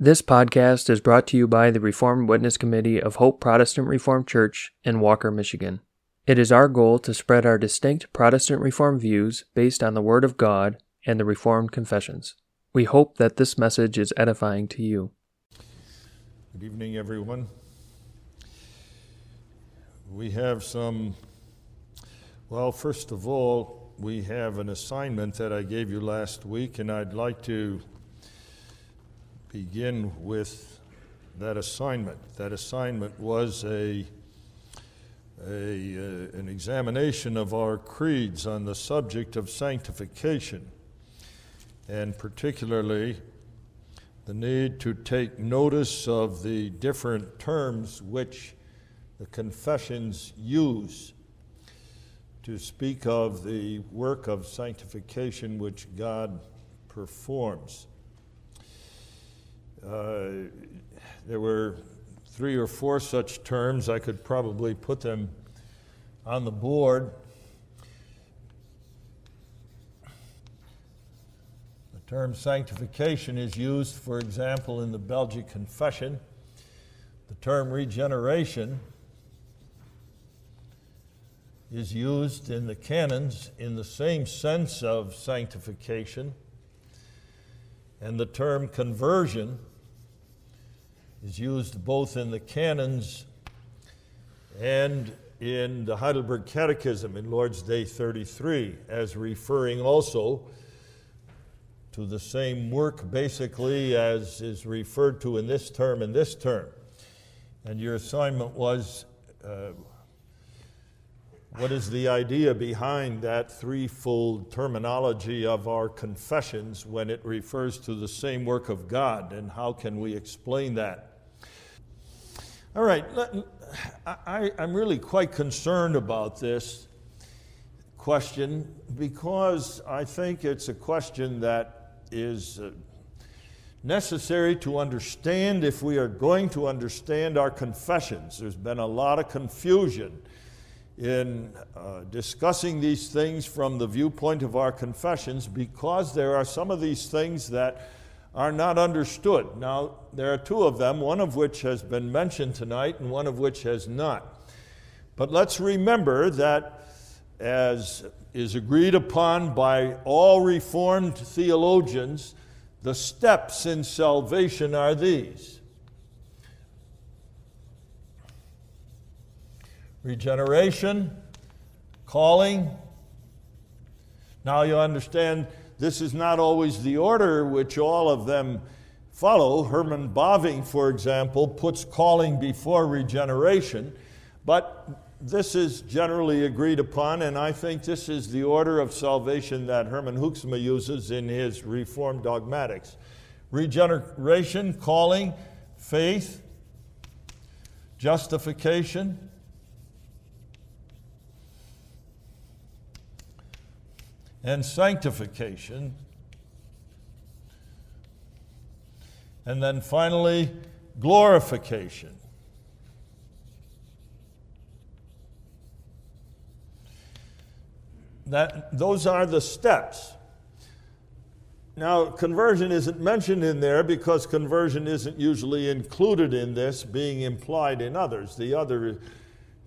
This podcast is brought to you by the Reformed Witness Committee of Hope Protestant Reformed Church in Walker, Michigan. It is our goal to spread our distinct Protestant Reformed views based on the Word of God and the Reformed confessions. We hope that this message is edifying to you. Good evening, everyone. We have some, well, first of all, we have an assignment that I gave you last week, and I'd like to begin with that assignment. That assignment was a, a, uh, an examination of our creeds on the subject of sanctification, and particularly the need to take notice of the different terms which the confessions use to speak of the work of sanctification which God performs. Uh, there were three or four such terms. I could probably put them on the board. The term sanctification is used, for example, in the Belgic Confession. The term regeneration is used in the canons in the same sense of sanctification. And the term conversion is used both in the canons and in the Heidelberg Catechism in Lord's Day 33 as referring also to the same work basically as is referred to in this term and this term. And your assignment was uh, what is the idea behind that threefold terminology of our confessions when it refers to the same work of God, and how can we explain that? All right, I, am really quite concerned about this question because I think it's a question that is uh, necessary to understand if we are going to understand our confessions. There's been a lot of confusion in uh, discussing these things from the viewpoint of our confessions because there are some of these things that are not understood. Now, there are two of them, one of which has been mentioned tonight and one of which has not. But let's remember that, as is agreed upon by all Reformed theologians, the steps in salvation are these regeneration, calling. Now you understand this is not always the order which all of them follow. Herman Bavinck, for example, puts calling before regeneration, but this is generally agreed upon, and I think this is the order of salvation that Herman Hoeksema uses in his Reformed dogmatics regeneration, calling, faith, justification, and sanctification. And then finally, glorification. That, those are the steps. Now, conversion isn't mentioned in there because conversion isn't usually included in this, being implied in others. The other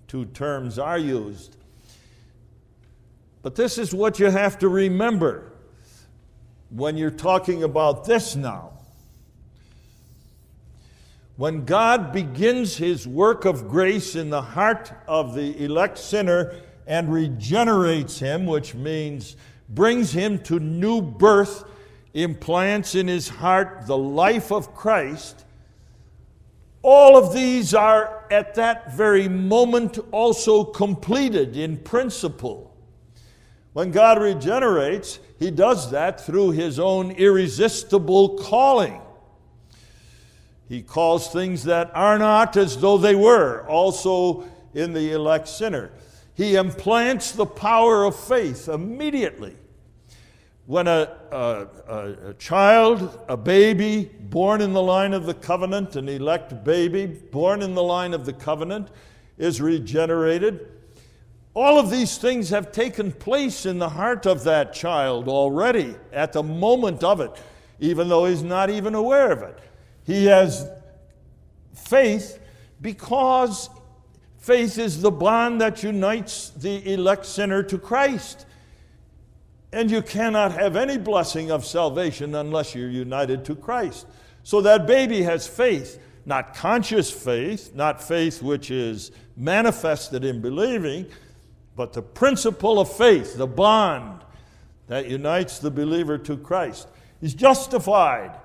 two terms are used. But this is what you have to remember when you're talking about this now. When God begins his work of grace in the heart of the elect sinner and regenerates him, which means brings him to new birth, implants in his heart the life of Christ, all of these are at that very moment also completed in principle. When God regenerates, He does that through His own irresistible calling. He calls things that are not as though they were, also in the elect sinner. He implants the power of faith immediately. When a, a, a, child, a baby, born in the line of the covenant, an elect baby, born in the line of the covenant, is regenerated, all of these things have taken place in the heart of that child already at the moment of it, even though he's not even aware of it. He has faith because faith is the bond that unites the elect sinner to Christ. And you cannot have any blessing of salvation unless you're united to Christ. So that baby has faith, not conscious faith, not faith which is manifested in believing, but the principle of faith, the bond that unites the believer to Christ. He's justified.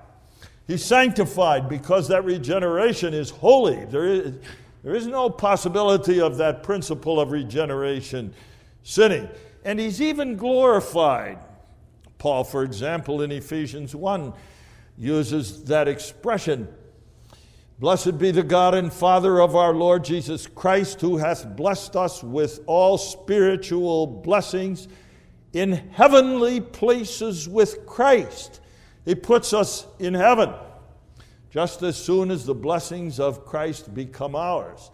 He's sanctified because that regeneration is holy. There is, there is no possibility of that principle of regeneration sinning and he's even glorified. Paul, for example, in Ephesians 1, uses that expression Blessed be the God and Father of our Lord Jesus Christ, who hath blessed us with all spiritual blessings in heavenly places with Christ. He puts us in heaven just as soon as the blessings of Christ become ours.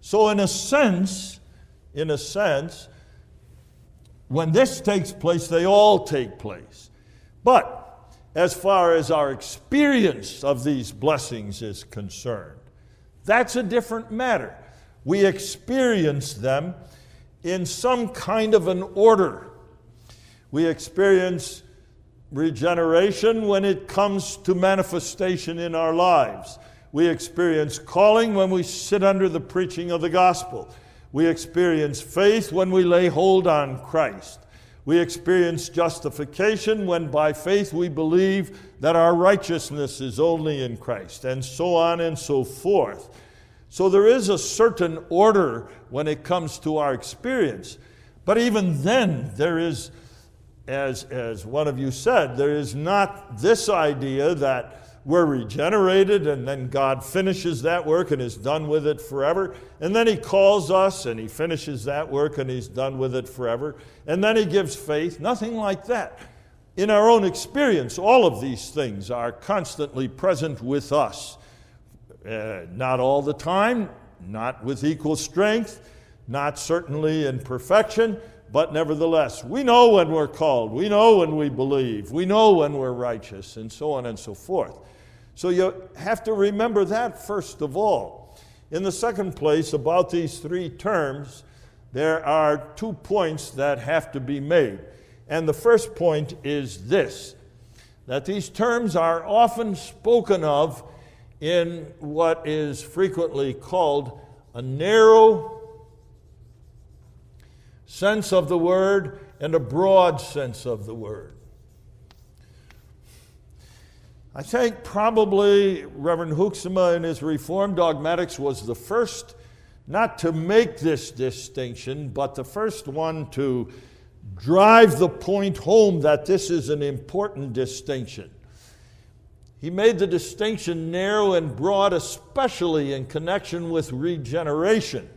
So, in a sense, in a sense, when this takes place, they all take place. But as far as our experience of these blessings is concerned, that's a different matter. We experience them in some kind of an order. We experience regeneration when it comes to manifestation in our lives. We experience calling when we sit under the preaching of the gospel. We experience faith when we lay hold on Christ. We experience justification when by faith we believe that our righteousness is only in Christ, and so on and so forth. So there is a certain order when it comes to our experience. But even then, there is, as, as one of you said, there is not this idea that we're regenerated, and then God finishes that work and is done with it forever. And then He calls us and He finishes that work and He's done with it forever. And then He gives faith. Nothing like that. In our own experience, all of these things are constantly present with us. Uh, not all the time, not with equal strength, not certainly in perfection, but nevertheless, we know when we're called, we know when we believe, we know when we're righteous, and so on and so forth. So you have to remember that first of all. In the second place, about these three terms, there are two points that have to be made. And the first point is this that these terms are often spoken of in what is frequently called a narrow sense of the word and a broad sense of the word. I think probably Reverend Hoeksema in his Reformed Dogmatics was the first not to make this distinction, but the first one to drive the point home that this is an important distinction. He made the distinction narrow and broad, especially in connection with regeneration.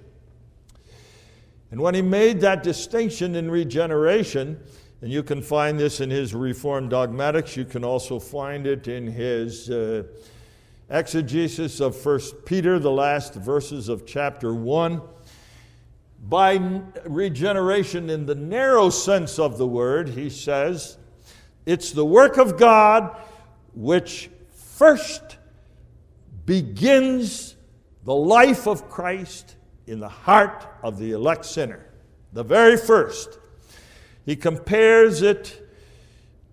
And when he made that distinction in regeneration, and you can find this in his Reformed Dogmatics. You can also find it in his uh, exegesis of 1 Peter, the last verses of chapter 1. By regeneration, in the narrow sense of the word, he says, it's the work of God which first begins the life of Christ in the heart of the elect sinner. The very first. He compares it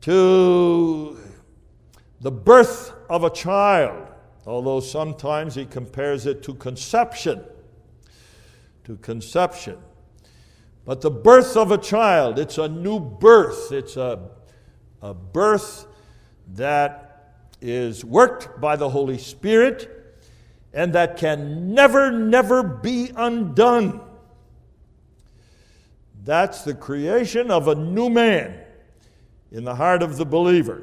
to the birth of a child, although sometimes he compares it to conception. To conception. But the birth of a child, it's a new birth. It's a, a birth that is worked by the Holy Spirit and that can never, never be undone. That's the creation of a new man in the heart of the believer.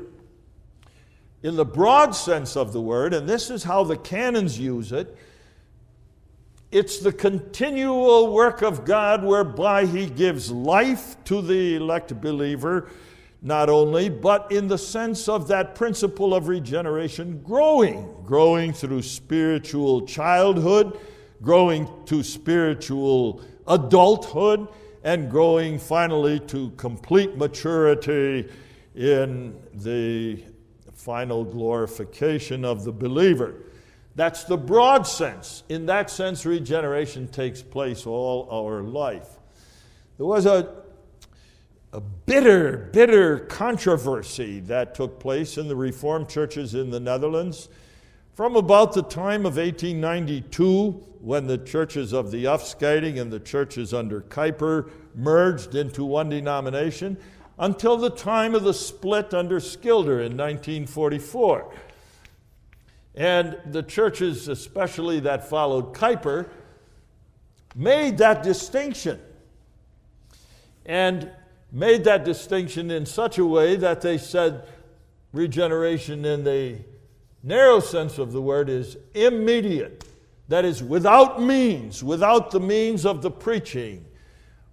In the broad sense of the word, and this is how the canons use it, it's the continual work of God whereby He gives life to the elect believer, not only, but in the sense of that principle of regeneration growing, growing through spiritual childhood, growing to spiritual adulthood and growing finally to complete maturity in the final glorification of the believer. That's the broad sense. In that sense, regeneration takes place all our life. There was a, a bitter, bitter controversy that took place in the Reformed churches in the Netherlands from about the time of 1892, when the churches of the Afscheiding and the churches under Kuyper merged into one denomination, until the time of the split under Schilder in 1944. And the churches, especially that followed Kuyper, made that distinction. And made that distinction in such a way that they said regeneration in the narrow sense of the word is immediate. That is, without means, without the means of the preaching.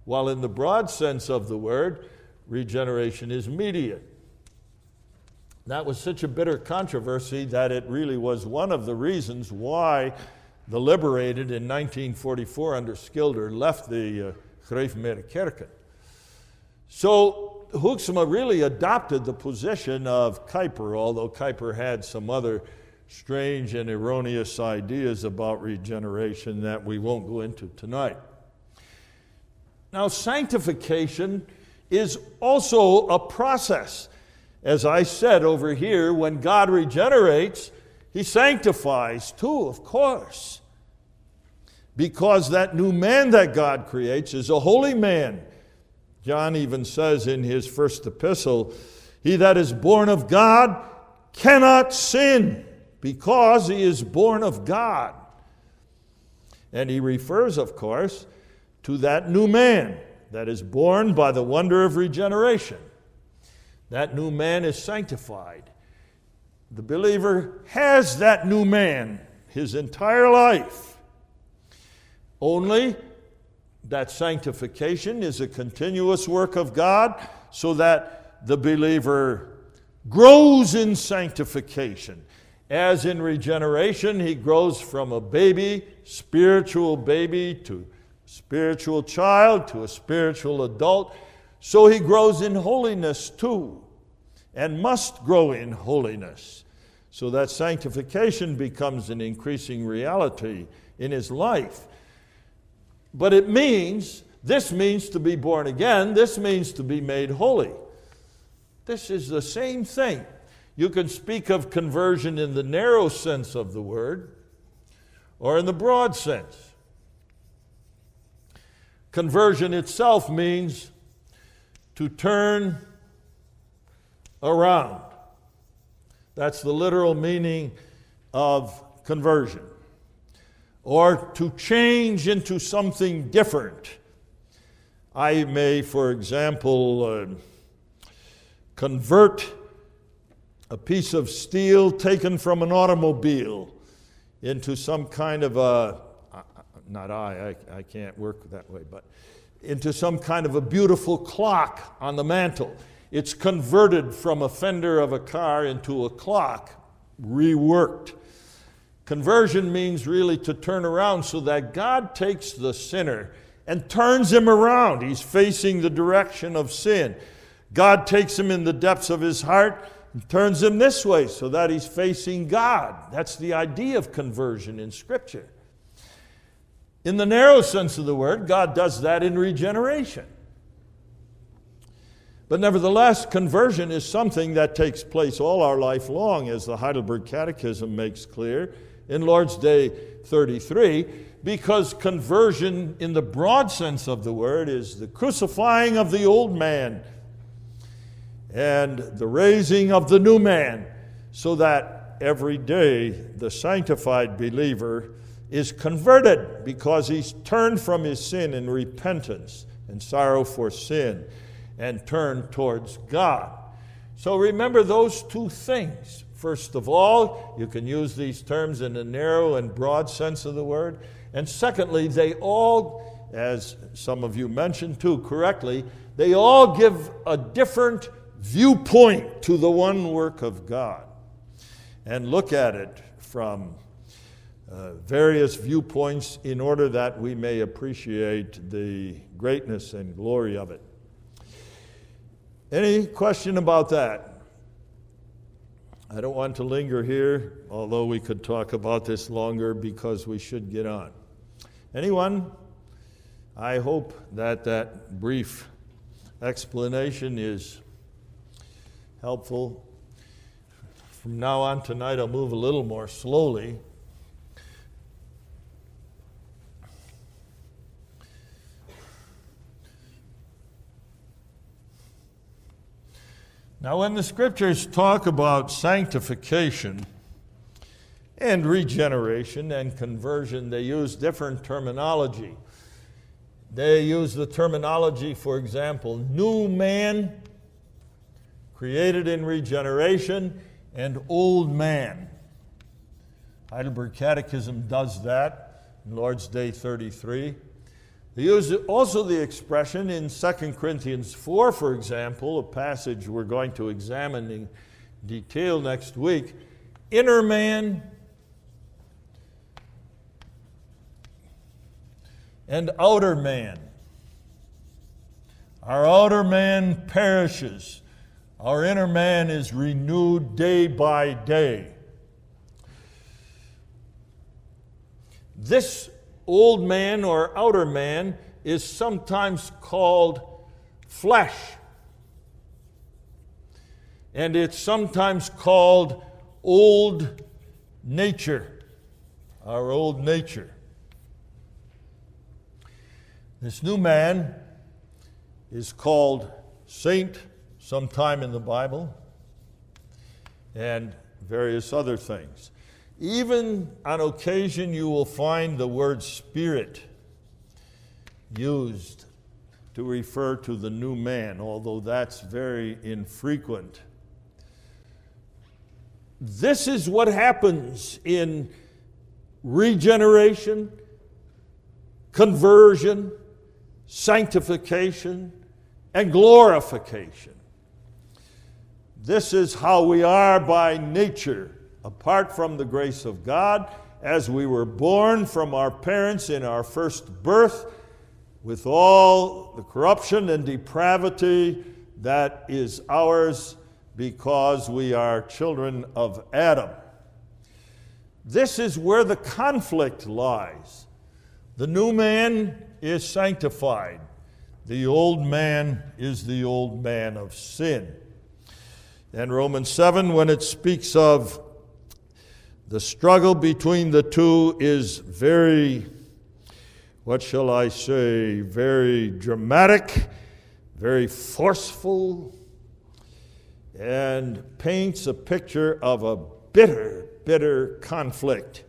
While in the broad sense of the word, regeneration is immediate. That was such a bitter controversy that it really was one of the reasons why the liberated in 1944 under Schilder left the uh, Gereformeerde So Hoeksema really adopted the position of Kuyper, although Kuyper had some other strange and erroneous ideas about regeneration that we won't go into tonight. Now, sanctification is also a process. As I said over here, when God regenerates, He sanctifies too, of course. Because that new man that God creates is a holy man. John even says in his first epistle, He that is born of God cannot sin because he is born of God. And he refers, of course, to that new man that is born by the wonder of regeneration. That new man is sanctified. The believer has that new man his entire life. Only that sanctification is a continuous work of God so that the believer grows in sanctification. As in regeneration, he grows from a baby, spiritual baby, to spiritual child, to a spiritual adult. So he grows in holiness too, and must grow in holiness. So that sanctification becomes an increasing reality in his life. But it means, this means to be born again, this means to be made holy. This is the same thing. You can speak of conversion in the narrow sense of the word or in the broad sense. Conversion itself means to turn around. That's the literal meaning of conversion. Or to change into something different. I may, for example, uh, convert a piece of steel taken from an automobile into some kind of a, not I, I, I can't work that way, but into some kind of a beautiful clock on the mantle. It's converted from a fender of a car into a clock, reworked. Conversion means really to turn around so that God takes the sinner and turns him around. He's facing the direction of sin. God takes him in the depths of his heart and turns him this way so that he's facing God. That's the idea of conversion in Scripture. In the narrow sense of the word, God does that in regeneration. But nevertheless, conversion is something that takes place all our life long, as the Heidelberg Catechism makes clear in Lord's Day 33, because conversion, in the broad sense of the word, is the crucifying of the old man and the raising of the new man, so that every day the sanctified believer is converted because he's turned from his sin in repentance and sorrow for sin and turned towards God. So remember those two things. First of all, you can use these terms in a narrow and broad sense of the word. And secondly, they all, as some of you mentioned too correctly, they all give a different viewpoint to the one work of God and look at it from uh, various viewpoints in order that we may appreciate the greatness and glory of it. Any question about that? I don't want to linger here, although we could talk about this longer because we should get on. Anyone? I hope that that brief explanation is helpful. From now on tonight, I'll move a little more slowly. Now, when the scriptures talk about sanctification and regeneration and conversion, they use different terminology. They use the terminology, for example, new man, created in regeneration, and old man. Heidelberg Catechism does that in Lord's Day 33. They use also the expression in 2 Corinthians 4, for example, a passage we're going to examine in detail next week. Inner man and outer man. Our outer man perishes, our inner man is renewed day by day. This old man or outer man is sometimes called flesh. And it's sometimes called old nature, our old nature. This new man is called saint sometime in the Bible and various other things. Even on occasion, you will find the word spirit used to refer to the new man, although that's very infrequent. This is what happens in regeneration, conversion, sanctification, and glorification. This is how we are by nature apart from the grace of God, as we were born from our parents in our first birth, with all the corruption and depravity that is ours because we are children of Adam. This is where the conflict lies. The new man is sanctified, the old man is the old man of sin. And Romans 7, when it speaks of the struggle between the two is very, what shall I say, very dramatic, very forceful, and paints a picture of a bitter, bitter conflict.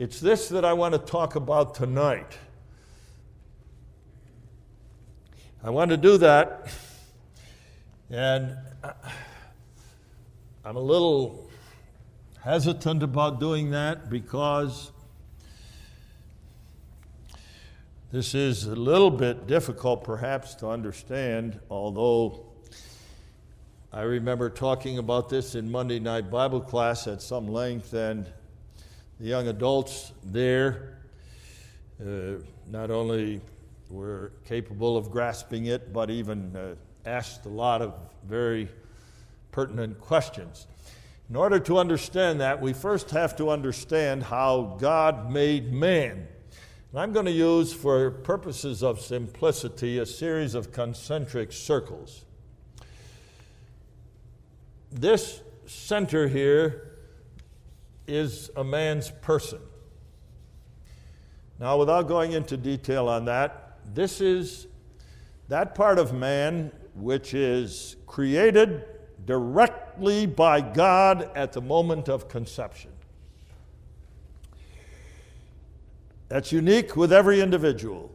It's this that I want to talk about tonight. I want to do that, and I'm a little hesitant about doing that because this is a little bit difficult perhaps to understand, although I remember talking about this in Monday night Bible class at some length, and the young adults there uh, not only were capable of grasping it, but even uh, asked a lot of very pertinent questions. In order to understand that, we first have to understand how God made man. And I'm going to use, for purposes of simplicity, a series of concentric circles. This center here is a man's person. Now, without going into detail on that, this is that part of man which is created directly by God at the moment of conception. That's unique with every individual.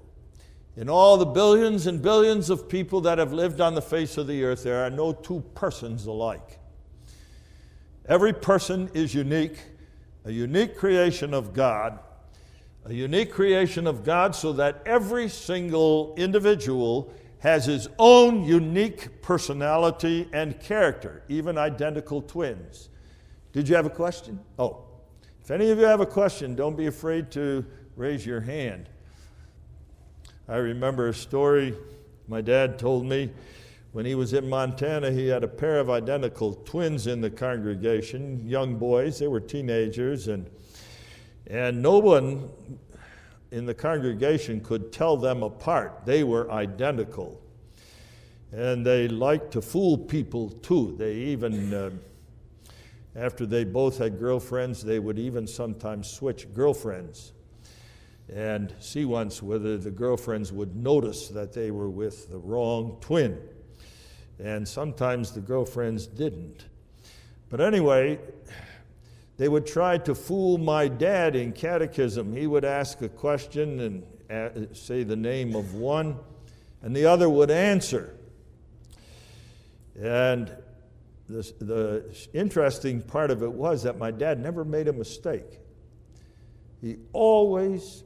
In all the billions and billions of people that have lived on the face of the earth, there are no two persons alike. Every person is unique, a unique creation of God, a unique creation of God so that every single individual has his own unique personality and character, even identical twins. Did you have a question? Oh, if any of you have a question, don't be afraid to raise your hand. I remember a story my dad told me when he was in Montana, he had a pair of identical twins in the congregation, young boys. They were teenagers, and, and no one in the congregation could tell them apart. They were identical. And they liked to fool people too. They even, uh, after they both had girlfriends, they would even sometimes switch girlfriends and see once whether the girlfriends would notice that they were with the wrong twin and sometimes the girlfriends didn't. But anyway, they would try to fool my dad in catechism. He would ask a question and say the name of one, and the other would answer. And the, the interesting part of it was that my dad never made a mistake. He always,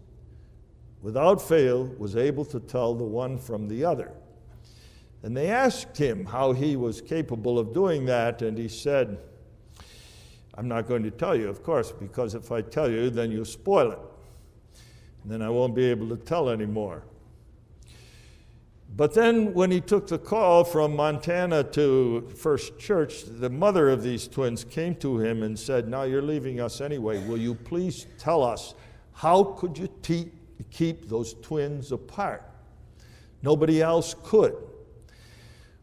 without fail, was able to tell the one from the other. And they asked him how he was capable of doing that, and he said, I'm not going to tell you, of course, because if I tell you, then you spoil it. And then I won't be able to tell anymore. But then, when he took the call from Montana to First Church, the mother of these twins came to him and said, Now you're leaving us anyway. Will you please tell us how could you te- keep those twins apart? Nobody else could.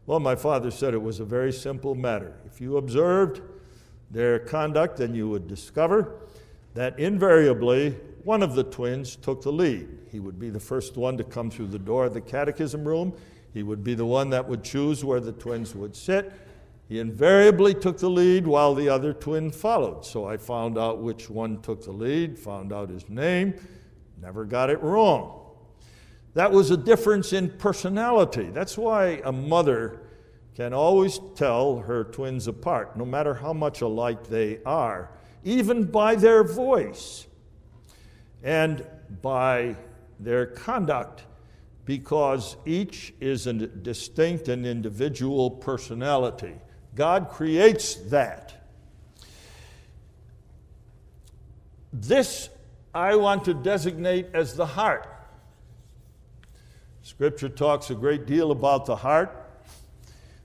Well, my father said it was a very simple matter. If you observed their conduct, then you would discover that invariably one of the twins took the lead. He would be the first one to come through the door of the catechism room. He would be the one that would choose where the twins would sit. He invariably took the lead while the other twin followed. So I found out which one took the lead, found out his name, never got it wrong. That was a difference in personality. That's why a mother can always tell her twins apart, no matter how much alike they are, even by their voice and by their conduct, because each is a distinct and individual personality. God creates that. This I want to designate as the heart. Scripture talks a great deal about the heart.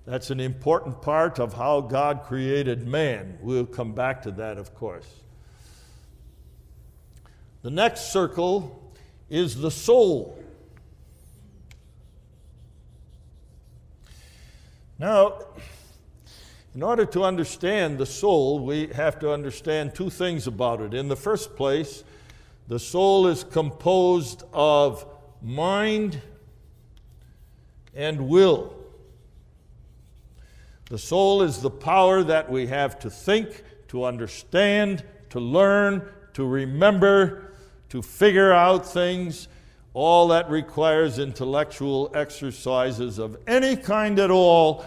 That's an important part of how God created man. We'll come back to that, of course. The next circle is the soul. Now, in order to understand the soul, we have to understand two things about it. In the first place, the soul is composed of mind and will. The soul is the power that we have to think, to understand, to learn, to remember, to figure out things. All that requires intellectual exercises of any kind at all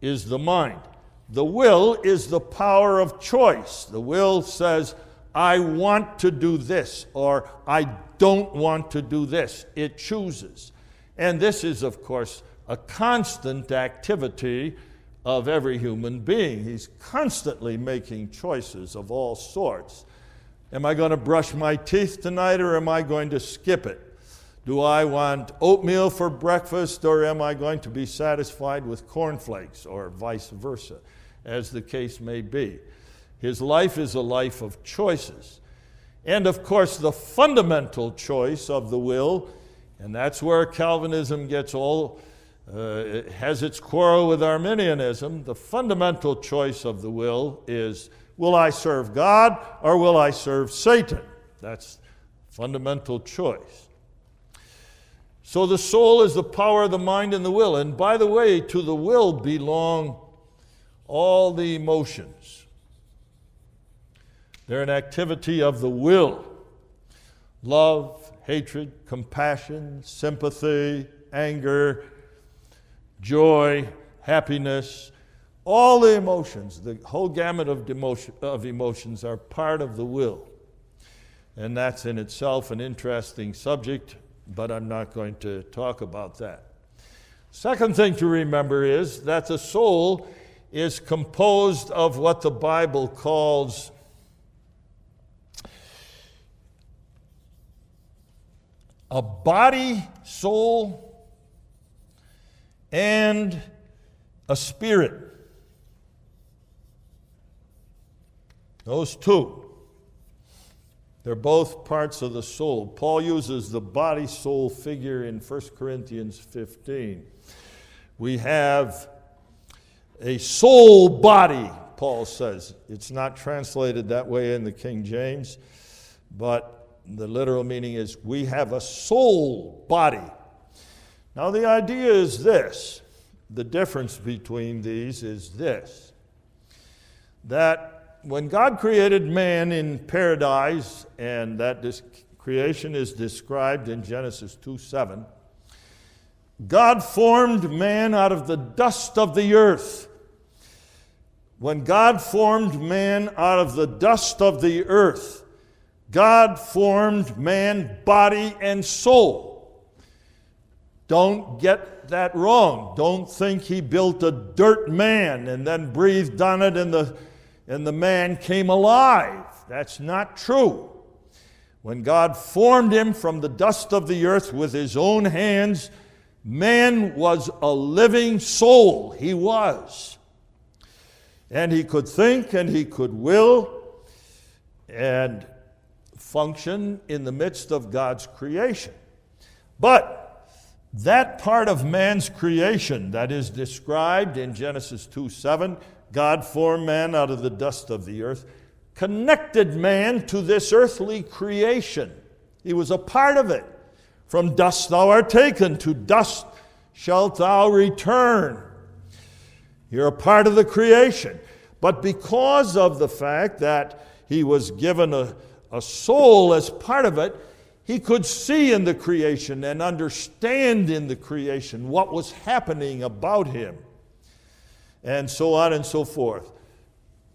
is the mind. The will is the power of choice. The will says, I want to do this, or I don't want to do this. It chooses. And this is, of course, a constant activity of every human being. He's constantly making choices of all sorts. Am I going to brush my teeth tonight or am I going to skip it? Do I want oatmeal for breakfast or am I going to be satisfied with cornflakes or vice versa, as the case may be? His life is a life of choices. And of course, the fundamental choice of the will and that's where Calvinism gets all, uh, it has its quarrel with Arminianism. The fundamental choice of the will is will I serve God or will I serve Satan? That's fundamental choice. So the soul is the power of the mind and the will. And by the way, to the will belong all the emotions. They're an activity of the will. Love, hatred, compassion, sympathy, anger, joy, happiness, all the emotions, the whole gamut of, emotion, of emotions are part of the will. And that's in itself an interesting subject, but I'm not going to talk about that. Second thing to remember is that the soul is composed of what the Bible calls a body, soul, and a spirit. Those two. They're both parts of the soul. Paul uses the body soul figure in 1 Corinthians 15. We have a soul body, Paul says. It's not translated that way in the King James, but the literal meaning is we have a soul body. Now, the idea is this the difference between these is this that when God created man in paradise, and that this creation is described in Genesis 2 7, God formed man out of the dust of the earth. When God formed man out of the dust of the earth, God formed man body and soul. Don't get that wrong. Don't think he built a dirt man and then breathed on it and the, and the man came alive. That's not true. When God formed him from the dust of the earth with his own hands, man was a living soul. He was and he could think and he could will and function in the midst of God's creation. But that part of man's creation that is described in Genesis 2 7, God formed man out of the dust of the earth, connected man to this earthly creation. He was a part of it. From dust thou art taken, to dust shalt thou return. You're a part of the creation. But because of the fact that he was given a, a soul as part of it, he could see in the creation and understand in the creation what was happening about him, and so on and so forth.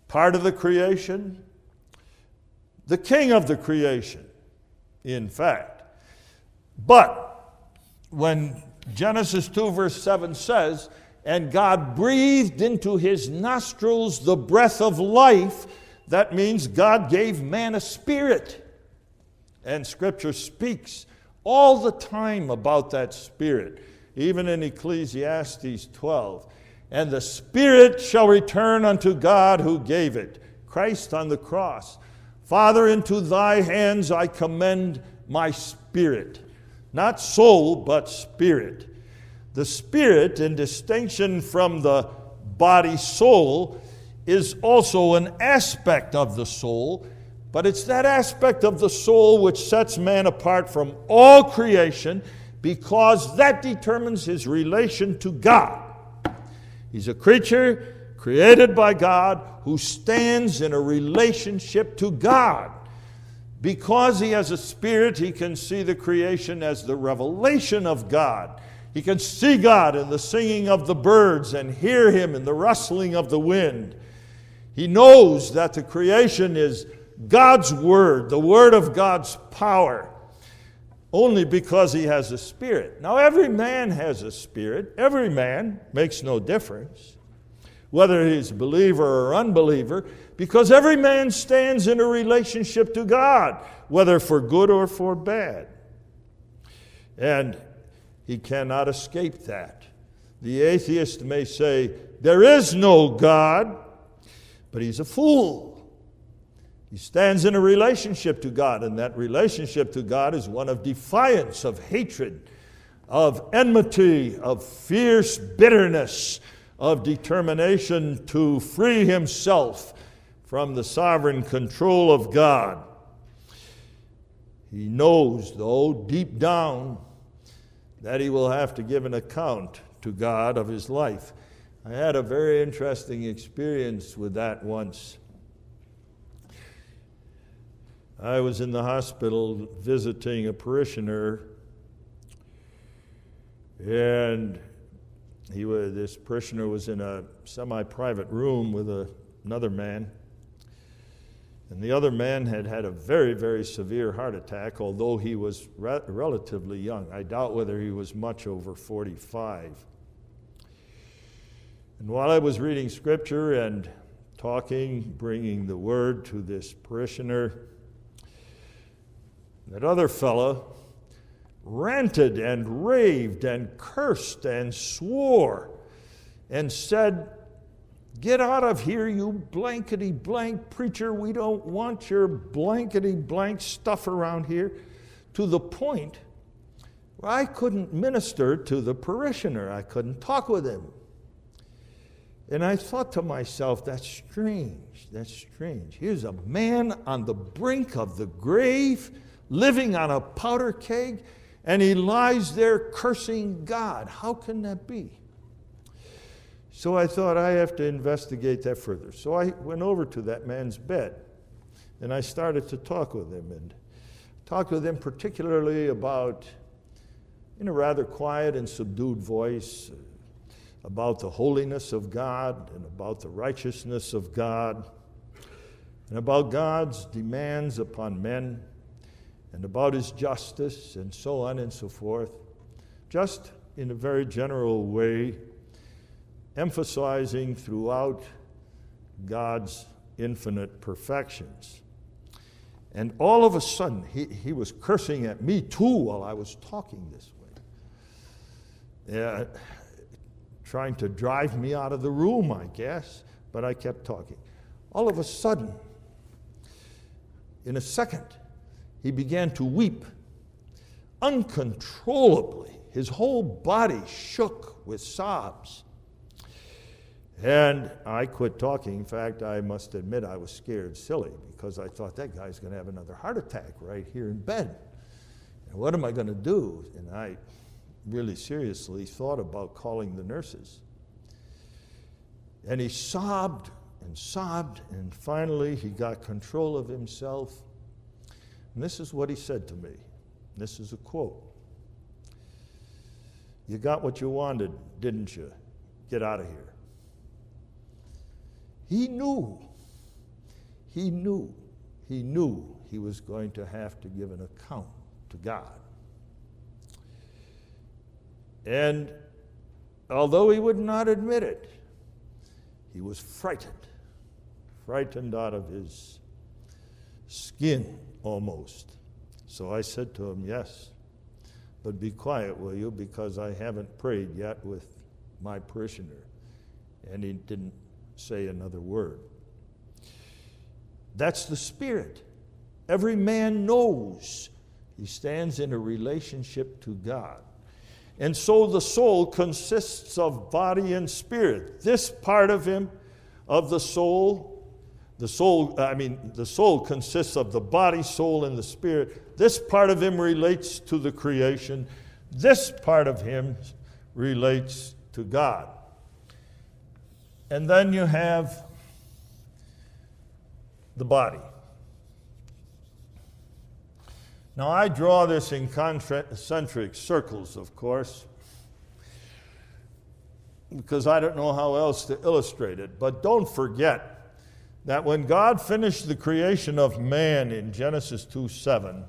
Part of the creation, the king of the creation, in fact. But when Genesis 2, verse 7 says, and God breathed into his nostrils the breath of life, that means God gave man a spirit. And Scripture speaks all the time about that spirit, even in Ecclesiastes 12. And the spirit shall return unto God who gave it, Christ on the cross. Father, into thy hands I commend my spirit, not soul, but spirit. The spirit, in distinction from the body soul, is also an aspect of the soul, but it's that aspect of the soul which sets man apart from all creation because that determines his relation to God. He's a creature created by God who stands in a relationship to God. Because he has a spirit, he can see the creation as the revelation of God. He can see God in the singing of the birds and hear Him in the rustling of the wind. He knows that the creation is God's Word, the Word of God's power, only because He has a spirit. Now, every man has a spirit. Every man makes no difference, whether he's a believer or unbeliever, because every man stands in a relationship to God, whether for good or for bad. And he cannot escape that. The atheist may say, There is no God, but he's a fool. He stands in a relationship to God, and that relationship to God is one of defiance, of hatred, of enmity, of fierce bitterness, of determination to free himself from the sovereign control of God. He knows, though, deep down, that he will have to give an account to God of his life. I had a very interesting experience with that once. I was in the hospital visiting a parishioner, and he was, this parishioner was in a semi private room with a, another man. And the other man had had a very, very severe heart attack, although he was re- relatively young. I doubt whether he was much over 45. And while I was reading scripture and talking, bringing the word to this parishioner, that other fellow ranted and raved and cursed and swore and said, Get out of here, you blankety blank preacher. We don't want your blankety blank stuff around here. To the point where I couldn't minister to the parishioner, I couldn't talk with him. And I thought to myself, that's strange. That's strange. Here's a man on the brink of the grave, living on a powder keg, and he lies there cursing God. How can that be? So I thought I have to investigate that further. So I went over to that man's bed and I started to talk with him and talked with him particularly about, in a rather quiet and subdued voice, about the holiness of God and about the righteousness of God and about God's demands upon men and about his justice and so on and so forth, just in a very general way emphasizing throughout God's infinite perfections. And all of a sudden, he, he was cursing at me too while I was talking this way. Yeah, trying to drive me out of the room, I guess, but I kept talking. All of a sudden, in a second, he began to weep uncontrollably. His whole body shook with sobs. And I quit talking. In fact, I must admit I was scared silly because I thought that guy's going to have another heart attack right here in bed. And what am I going to do? And I really seriously thought about calling the nurses. And he sobbed and sobbed, and finally he got control of himself. And this is what he said to me. This is a quote. You got what you wanted, didn't you? Get out of here. He knew, he knew, he knew he was going to have to give an account to God. And although he would not admit it, he was frightened, frightened out of his skin almost. So I said to him, Yes, but be quiet, will you? Because I haven't prayed yet with my parishioner. And he didn't say another word. That's the Spirit. Every man knows he stands in a relationship to God. And so the soul consists of body and spirit. This part of him, of the soul, the soul, uh, I mean, the soul consists of the body, soul, and the spirit. This part of him relates to the creation. This part of him relates to God. And then you have the body. Now, I draw this in concentric circles, of course, because I don't know how else to illustrate it. But don't forget that when God finished the creation of man in Genesis 2 7,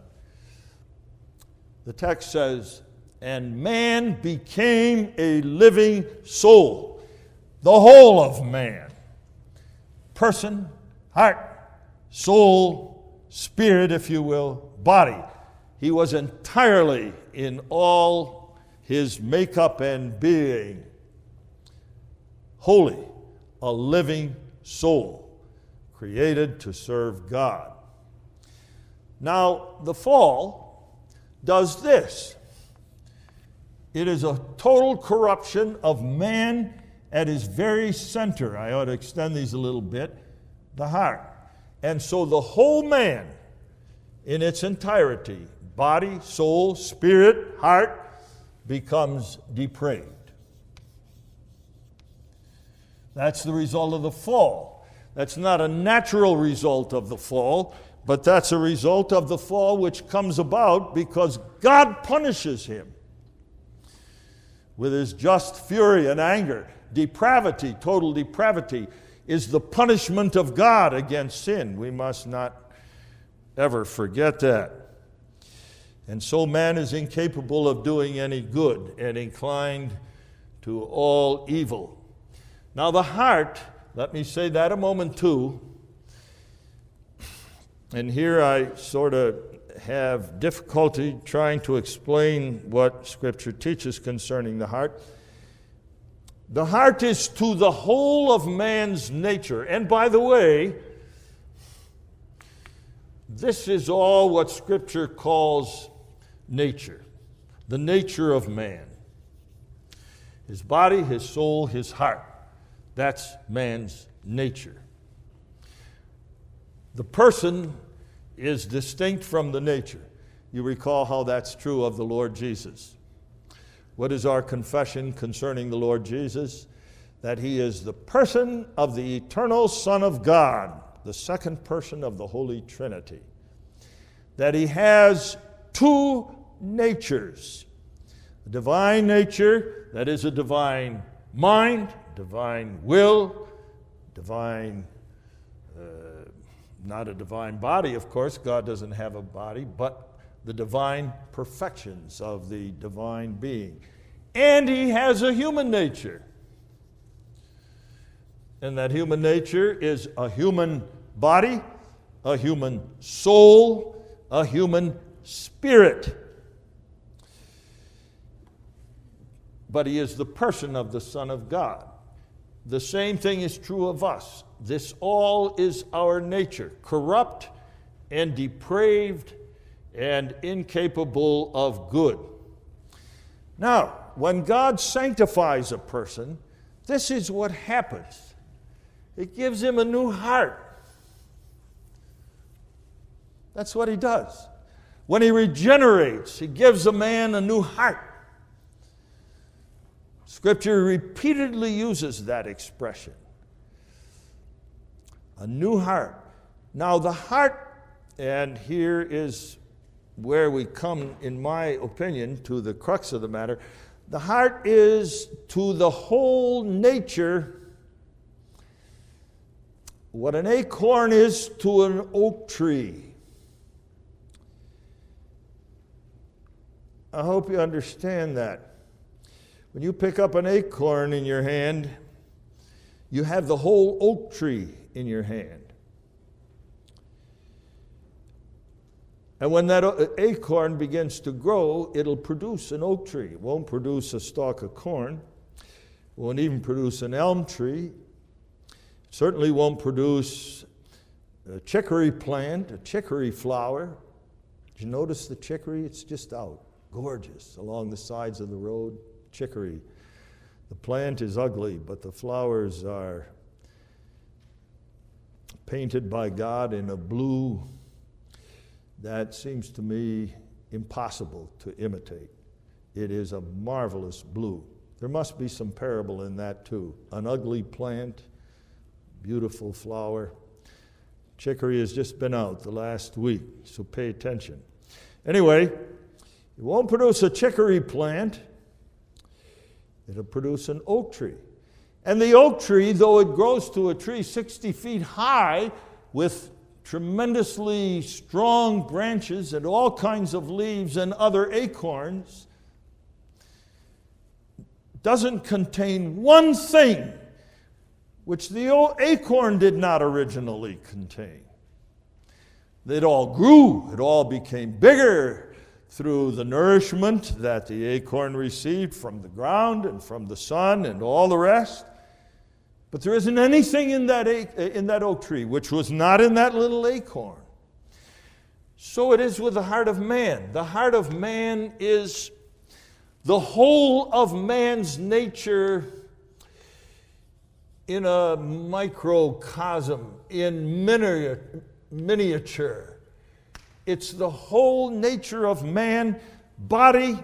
the text says, And man became a living soul the whole of man. Person, heart, soul, spirit, if you will, body. He was entirely in all his makeup and being. Holy, a living soul, created to serve God. Now, the fall does this it is a total corruption of man at his very center, I ought to extend these a little bit, the heart. And so the whole man in its entirety, body, soul, spirit, heart, becomes depraved. That's the result of the fall. That's not a natural result of the fall, but that's a result of the fall which comes about because God punishes him with his just fury and anger depravity, total depravity, is the punishment of God against sin. We must not ever forget that. And so man is incapable of doing any good and inclined to all evil. Now, the heart, let me say that a moment too. And here I sort of have difficulty trying to explain what Scripture teaches concerning the heart. The heart is to the whole of man's nature. And by the way, this is all what Scripture calls nature the nature of man. His body, his soul, his heart. That's man's nature. The person is distinct from the nature. You recall how that's true of the Lord Jesus. What is our confession concerning the Lord Jesus? That he is the person of the eternal Son of God, the second person of the Holy Trinity. That he has two natures a divine nature, that is a divine mind, divine will, divine, uh, not a divine body, of course, God doesn't have a body, but the divine perfections of the divine being. And he has a human nature. And that human nature is a human body, a human soul, a human spirit. But he is the person of the Son of God. The same thing is true of us. This all is our nature, corrupt and depraved and incapable of good. Now, when God sanctifies a person, this is what happens it gives him a new heart. That's what he does. When he regenerates, he gives a man a new heart. Scripture repeatedly uses that expression a new heart. Now, the heart, and here is where we come, in my opinion, to the crux of the matter. The heart is to the whole nature what an acorn is to an oak tree. I hope you understand that. When you pick up an acorn in your hand, you have the whole oak tree in your hand. And when that acorn begins to grow, it'll produce an oak tree. It won't produce a stalk of corn. It won't even produce an elm tree. It certainly won't produce a chicory plant, a chicory flower. Did you notice the chicory? It's just out, gorgeous, along the sides of the road. Chicory. The plant is ugly, but the flowers are painted by God in a blue that seems to me impossible to imitate. It is a marvelous blue. There must be some parable in that too. An ugly plant, beautiful flower. Chicory has just been out the last week, so pay attention. Anyway, it won't produce a chicory plant, it'll produce an oak tree. And the oak tree, though it grows to a tree 60 feet high with tremendously strong branches and all kinds of leaves and other acorns, doesn't contain one thing which the acorn did not originally contain. It all grew, it all became bigger through the nourishment that the acorn received from the ground and from the sun and all the rest. But there isn't anything in that, in that oak tree which was not in that little acorn. So it is with the heart of man. The heart of man is the whole of man's nature in a microcosm, in miniature. It's the whole nature of man, body,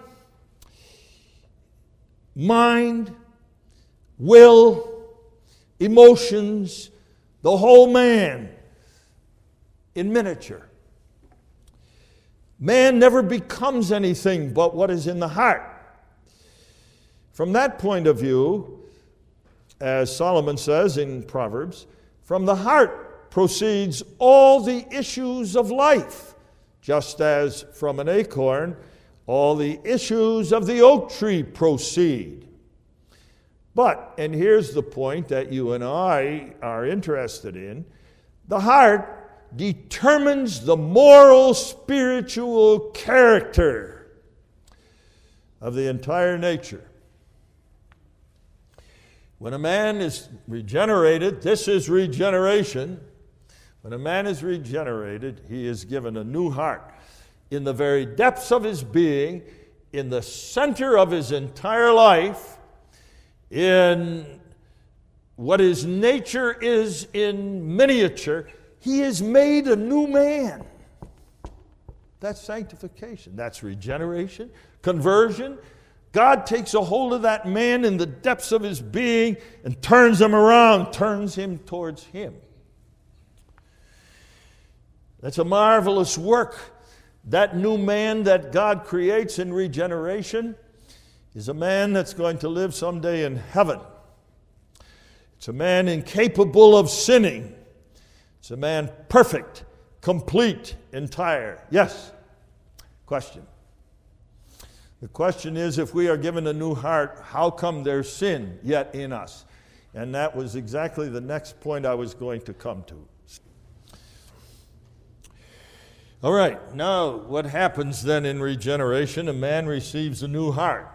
mind, will, emotions, the whole man in miniature. Man never becomes anything but what is in the heart. From that point of view, as Solomon says in Proverbs, from the heart proceeds all the issues of life, just as from an acorn all the issues of the oak tree proceed. But, and here's the point that you and I are interested in the heart determines the moral, spiritual character of the entire nature. When a man is regenerated, this is regeneration. When a man is regenerated, he is given a new heart. In the very depths of his being, in the center of his entire life, in what his nature is in miniature, he is made a new man. That's sanctification. That's regeneration, conversion. God takes a hold of that man in the depths of his being and turns him around, turns him towards him. That's a marvelous work. That new man that God creates in regeneration is a man that's going to live someday in heaven. It's a man incapable of sinning. It's a man perfect, complete, entire. Yes? Question. The question is if we are given a new heart, how come there's sin yet in us? And that was exactly the next point I was going to come to. All right, now what happens then in regeneration? A man receives a new heart.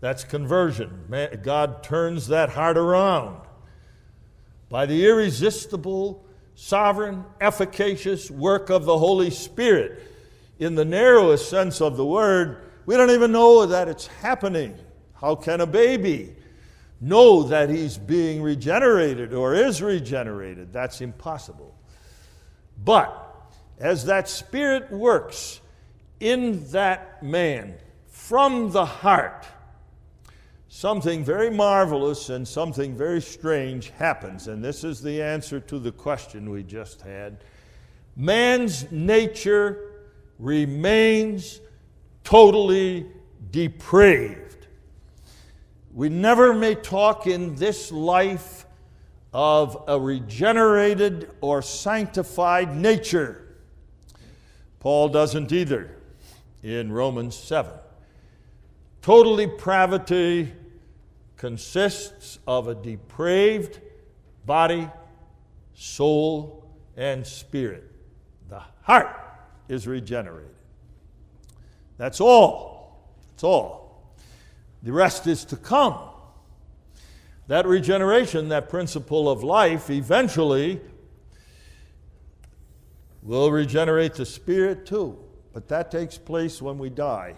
That's conversion. God turns that heart around by the irresistible, sovereign, efficacious work of the Holy Spirit. In the narrowest sense of the word, we don't even know that it's happening. How can a baby know that he's being regenerated or is regenerated? That's impossible. But as that Spirit works in that man from the heart, something very marvelous and something very strange happens. And this is the answer to the question we just had. Man's nature remains totally depraved. We never may talk in this life of a regenerated or sanctified nature. Paul doesn't either in Romans 7. Total depravity consists of a depraved body, soul, and spirit. The heart is regenerated. That's all. That's all. The rest is to come. That regeneration, that principle of life, eventually will regenerate the spirit too. But that takes place when we die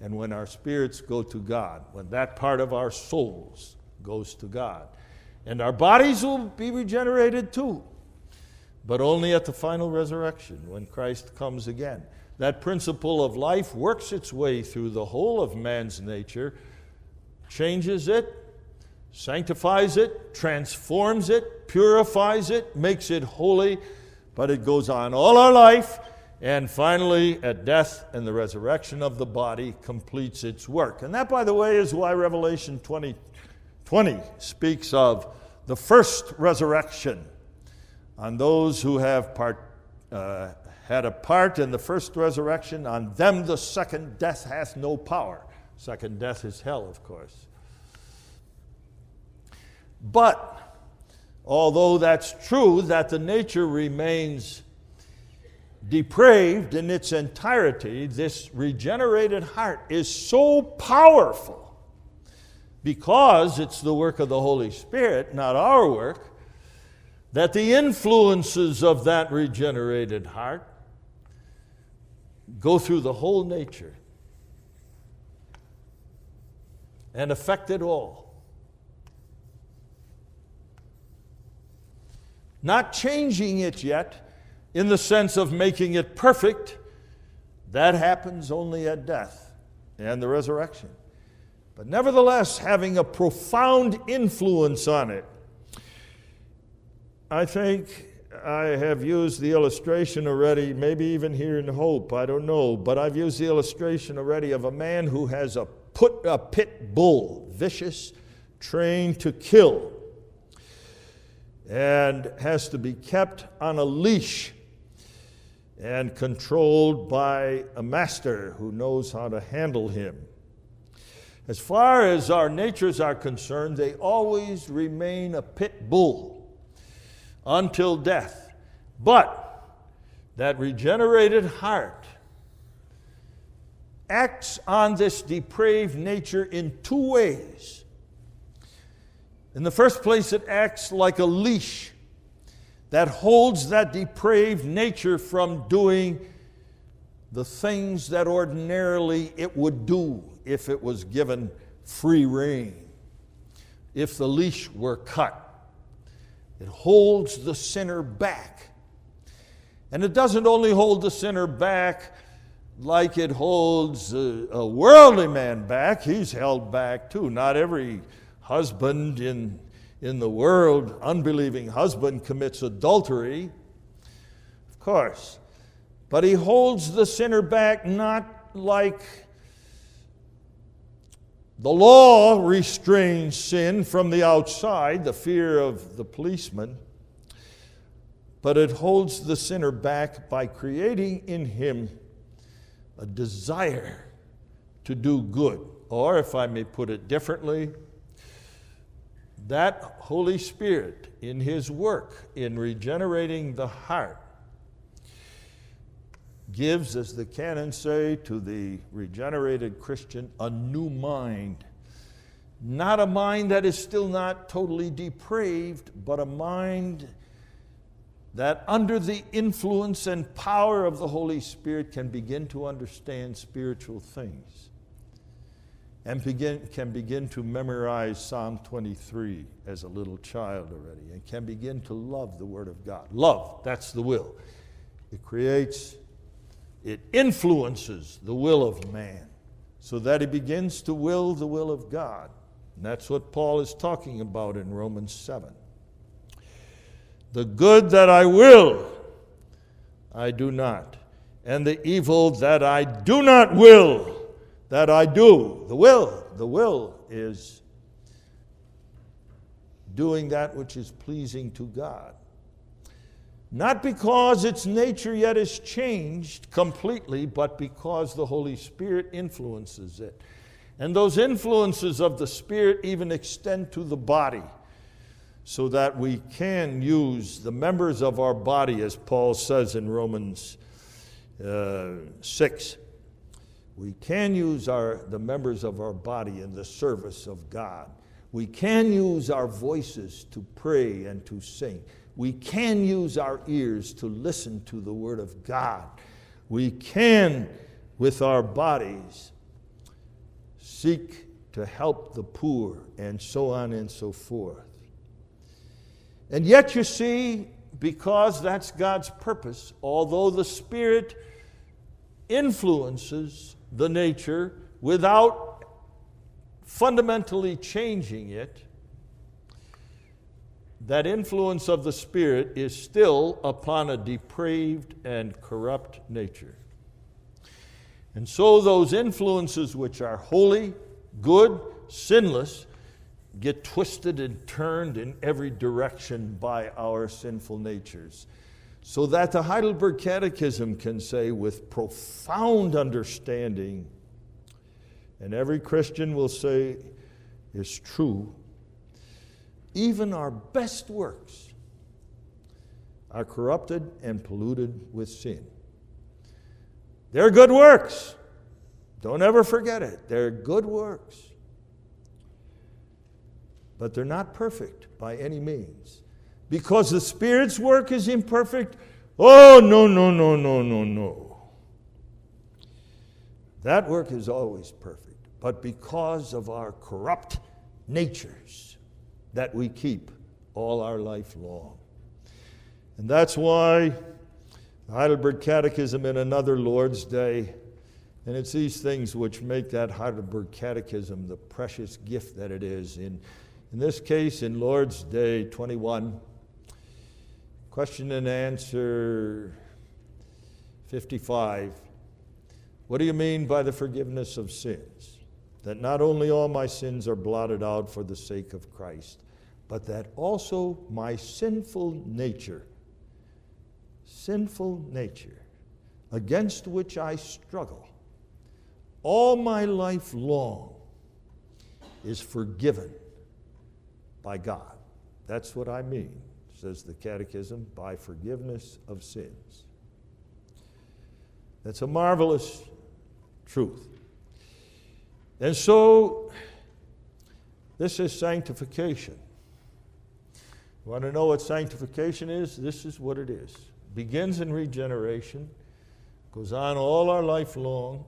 and when our spirits go to God, when that part of our souls goes to God. And our bodies will be regenerated too, but only at the final resurrection when Christ comes again. That principle of life works its way through the whole of man's nature, changes it, sanctifies it, transforms it, purifies it, makes it holy but it goes on all our life, and finally, at death and the resurrection of the body, completes its work. And that, by the way, is why Revelation 20, 20 speaks of the first resurrection on those who have part, uh, had a part in the first resurrection. On them, the second death hath no power. Second death is hell, of course. But although that's true that the nature remains depraved in its entirety, this regenerated heart is so powerful because it's the work of the Holy Spirit, not our work, that the influences of that regenerated heart go through the whole nature and affect it all. Not changing it yet in the sense of making it perfect. That happens only at death and the resurrection. But nevertheless, having a profound influence on it. I think I have used the illustration already, maybe even here in Hope, I don't know, but I've used the illustration already of a man who has a, put, a pit bull, vicious, trained to kill and has to be kept on a leash and controlled by a master who knows how to handle him. As far as our natures are concerned, they always remain a pit bull until death. But that regenerated heart acts on this depraved nature in two ways In the first place, it acts like a leash that holds that depraved nature from doing the things that ordinarily it would do if it was given free rein, if the leash were cut. It holds the sinner back. And it doesn't only hold the sinner back like it holds a, a worldly man back, he's held back too. Not every husband in, in the world, unbelieving husband, commits adultery. Of course. But he holds the sinner back not like the law restrains sin from the outside, the fear of the policeman, but it holds the sinner back by creating in him a desire to do good. Or, if I may put it differently, that Holy Spirit in His work in regenerating the heart gives, as the canons say, to the regenerated Christian a new mind. Not a mind that is still not totally depraved, but a mind that, under the influence and power of the Holy Spirit, can begin to understand spiritual things and begin, can begin to memorize Psalm 23 as a little child already and can begin to love the Word of God. Love, that's the will. It creates, it influences the will of man so that he begins to will the will of God. And that's what Paul is talking about in Romans 7. The good that I will, I do not. And the evil that I do not will, that I do. The will, the will is doing that which is pleasing to God. Not because its nature yet is changed completely, but because the Holy Spirit influences it. And those influences of the Spirit even extend to the body, so that we can use the members of our body, as Paul says in Romans uh, 6 we can use our, the members of our body in the service of God. We can use our voices to pray and to sing. We can use our ears to listen to the Word of God. We can, with our bodies, seek to help the poor, and so on and so forth. And yet, you see, because that's God's purpose, although the Spirit influences the nature without fundamentally changing it, that influence of the Spirit is still upon a depraved and corrupt nature. And so, those influences which are holy, good, sinless, get twisted and turned in every direction by our sinful natures. So that the Heidelberg Catechism can say with profound understanding, and every Christian will say is true, even our best works are corrupted and polluted with sin. They're good works. Don't ever forget it. They're good works. But they're not perfect by any means because the Spirit's work is imperfect? Oh, no, no, no, no, no, no. That work is always perfect, but because of our corrupt natures that we keep all our life long. And that's why the Heidelberg Catechism in another Lord's Day, and it's these things which make that Heidelberg Catechism the precious gift that it is. In, in this case, in Lord's Day 21, Question and answer 55. What do you mean by the forgiveness of sins? That not only all my sins are blotted out for the sake of Christ, but that also my sinful nature, sinful nature, against which I struggle all my life long, is forgiven by God. That's what I mean says the Catechism, by forgiveness of sins. That's a marvelous truth. And so, this is sanctification. Want to know what sanctification is? This is what it is. Begins in regeneration, goes on all our life long.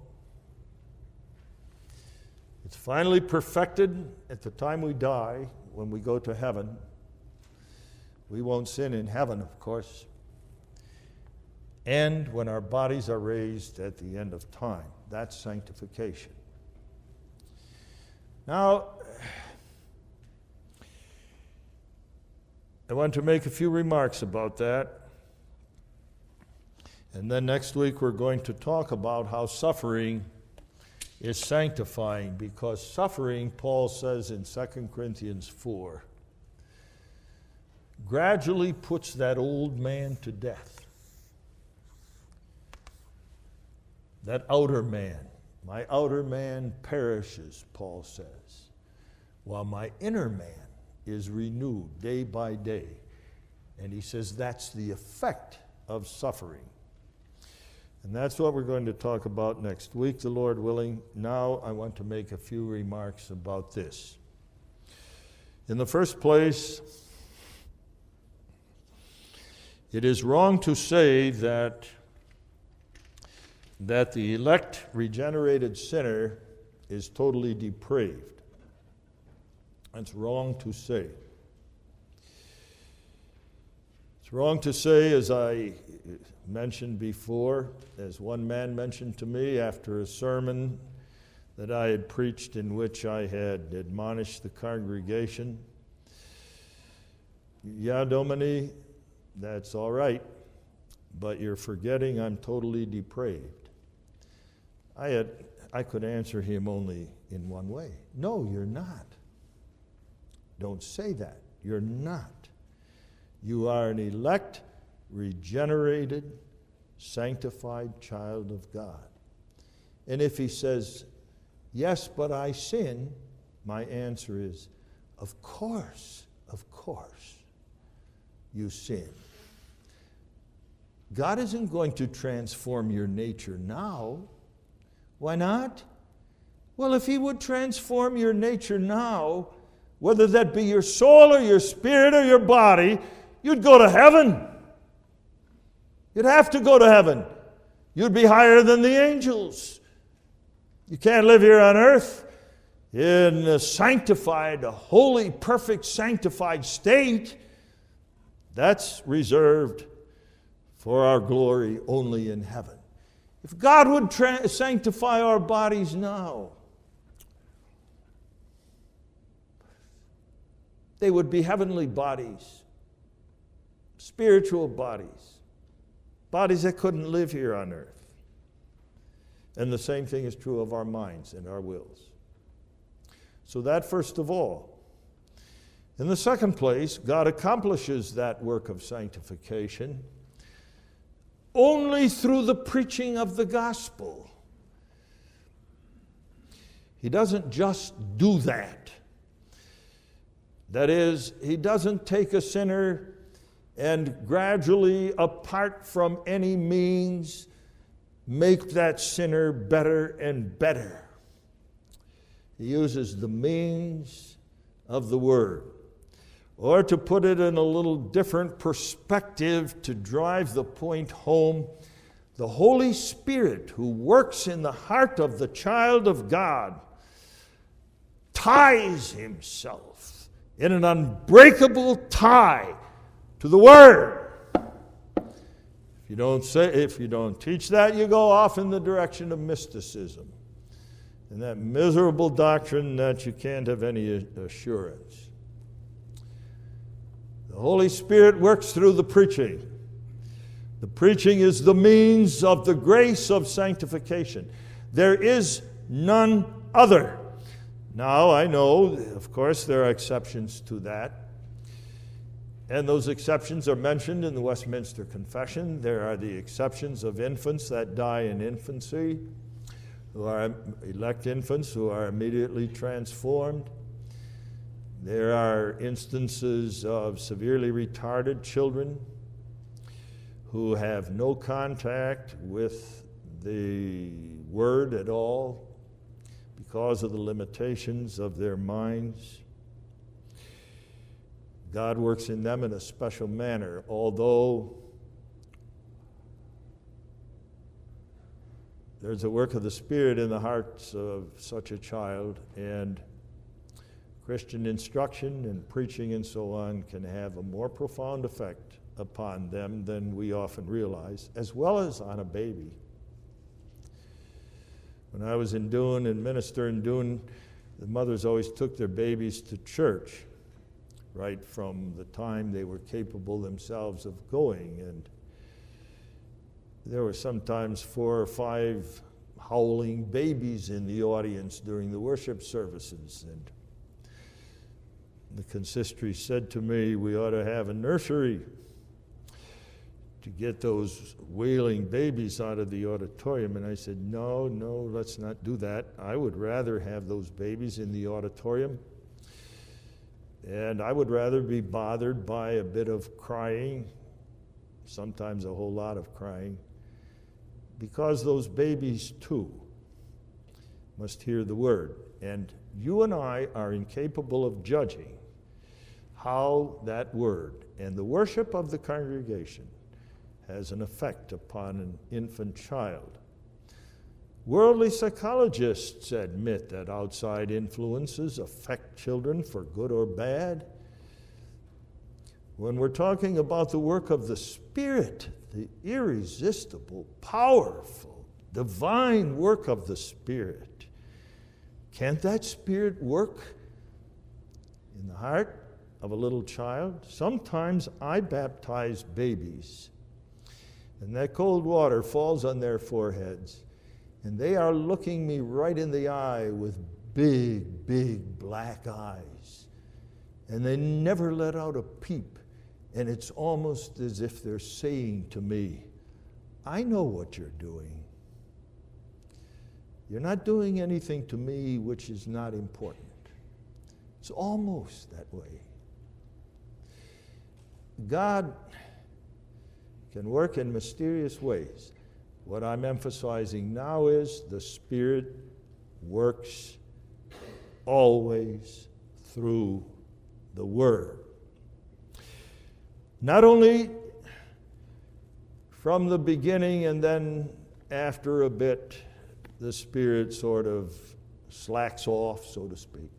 It's finally perfected at the time we die, when we go to heaven. We won't sin in heaven, of course. And when our bodies are raised at the end of time. That's sanctification. Now, I want to make a few remarks about that. And then next week we're going to talk about how suffering is sanctifying because suffering, Paul says in 2 Corinthians 4, gradually puts that old man to death. That outer man. My outer man perishes, Paul says, while my inner man is renewed day by day. And he says that's the effect of suffering. And that's what we're going to talk about next week, the Lord willing. Now I want to make a few remarks about this. In the first place, it is wrong to say that, that the elect regenerated sinner is totally depraved. That's wrong to say. It's wrong to say, as I mentioned before, as one man mentioned to me after a sermon that I had preached in which I had admonished the congregation. Yeah, Dominee, that's all right, but you're forgetting I'm totally depraved. I, had, I could answer him only in one way No, you're not. Don't say that. You're not. You are an elect, regenerated, sanctified child of God. And if he says, Yes, but I sin, my answer is, Of course, of course, you sin. God isn't going to transform your nature now. Why not? Well, if He would transform your nature now, whether that be your soul or your spirit or your body, you'd go to heaven. You'd have to go to heaven. You'd be higher than the angels. You can't live here on earth in a sanctified, a holy, perfect, sanctified state. That's reserved for our glory only in heaven. If God would tra- sanctify our bodies now, They would be heavenly bodies, spiritual bodies, bodies that couldn't live here on earth. And the same thing is true of our minds and our wills. So, that first of all. In the second place, God accomplishes that work of sanctification only through the preaching of the gospel. He doesn't just do that. That is, he doesn't take a sinner and gradually, apart from any means, make that sinner better and better. He uses the means of the Word. Or to put it in a little different perspective to drive the point home, the Holy Spirit, who works in the heart of the child of God, ties himself in an unbreakable tie to the Word. If you don't say, if you don't teach that, you go off in the direction of mysticism and that miserable doctrine that you can't have any assurance. The Holy Spirit works through the preaching. The preaching is the means of the grace of sanctification. There is none other. Now, I know, of course, there are exceptions to that. And those exceptions are mentioned in the Westminster Confession. There are the exceptions of infants that die in infancy, who are elect infants who are immediately transformed. There are instances of severely retarded children who have no contact with the Word at all, because of the limitations of their minds. God works in them in a special manner, although there's a work of the Spirit in the hearts of such a child, and Christian instruction and preaching and so on can have a more profound effect upon them than we often realize, as well as on a baby. When I was in Doon and minister in Doon, the mothers always took their babies to church right from the time they were capable themselves of going. And there were sometimes four or five howling babies in the audience during the worship services. And the consistory said to me, We ought to have a nursery to get those wailing babies out of the auditorium. And I said, No, no, let's not do that. I would rather have those babies in the auditorium. And I would rather be bothered by a bit of crying, sometimes a whole lot of crying, because those babies too must hear the word. And you and I are incapable of judging how that word and the worship of the congregation has an effect upon an infant child. Worldly psychologists admit that outside influences affect children for good or bad. When we're talking about the work of the Spirit, the irresistible, powerful, divine work of the Spirit, can't that Spirit work in the heart of a little child. Sometimes I baptize babies, and that cold water falls on their foreheads, and they are looking me right in the eye with big, big black eyes. And they never let out a peep, and it's almost as if they're saying to me, I know what you're doing. You're not doing anything to me which is not important. It's almost that way. God can work in mysterious ways. What I'm emphasizing now is the Spirit works always through the Word. Not only from the beginning and then after a bit, the Spirit sort of slacks off, so to speak.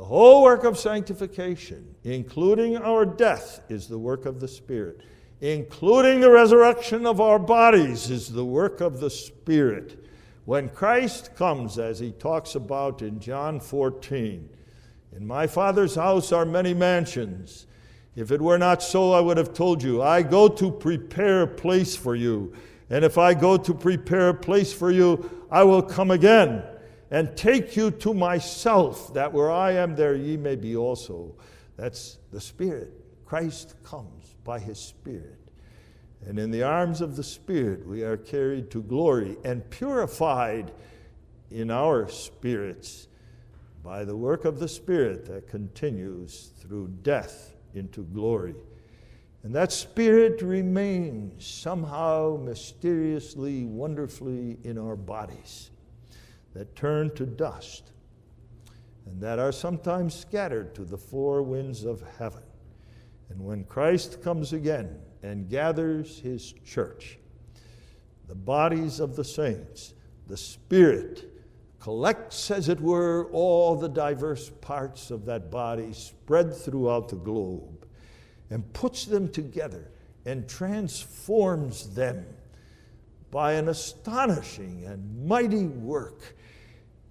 The whole work of sanctification, including our death, is the work of the Spirit. Including the resurrection of our bodies is the work of the Spirit. When Christ comes, as he talks about in John 14, in my Father's house are many mansions. If it were not so, I would have told you, I go to prepare a place for you. And if I go to prepare a place for you, I will come again and take you to myself, that where I am, there ye may be also. That's the Spirit. Christ comes by his Spirit. And in the arms of the Spirit, we are carried to glory and purified in our spirits by the work of the Spirit that continues through death into glory. And that Spirit remains somehow mysteriously, wonderfully in our bodies that turn to dust and that are sometimes scattered to the four winds of heaven. And when Christ comes again and gathers his church, the bodies of the saints, the Spirit collects, as it were, all the diverse parts of that body spread throughout the globe and puts them together and transforms them by an astonishing and mighty work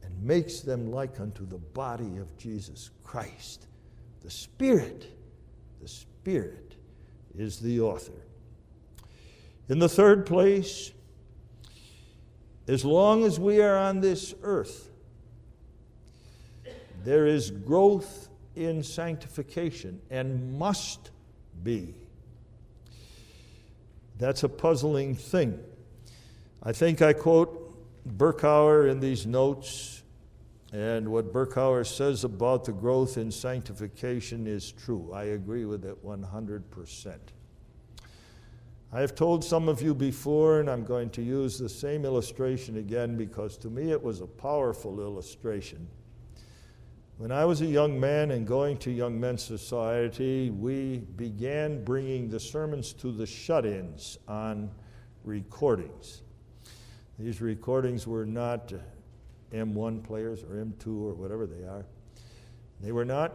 and makes them like unto the body of Jesus Christ. The Spirit, the Spirit is the author. In the third place, as long as we are on this earth, there is growth in sanctification and must be. That's a puzzling thing. I think I quote Berkouwer in these notes and what Berkouwer says about the growth in sanctification is true. I agree with it 100%. I have told some of you before, and I'm going to use the same illustration again because to me it was a powerful illustration. When I was a young man and going to Young Men's Society, we began bringing the sermons to the shut ins on recordings. These recordings were not uh, M1 players or M2 or whatever they are. They were not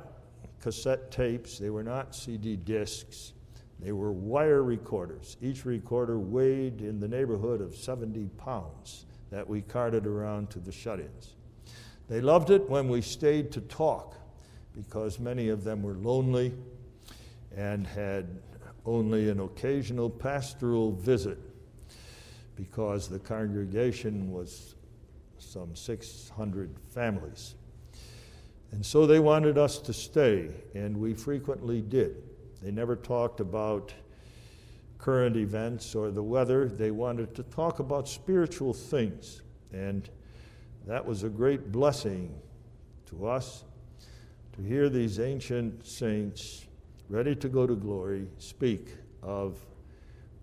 cassette tapes, they were not CD discs. They were wire recorders. Each recorder weighed in the neighborhood of 70 pounds that we carted around to the shut ins. They loved it when we stayed to talk because many of them were lonely and had only an occasional pastoral visit because the congregation was some 600 families. And so they wanted us to stay, and we frequently did. They never talked about current events or the weather. They wanted to talk about spiritual things. And that was a great blessing to us to hear these ancient saints ready to go to glory speak of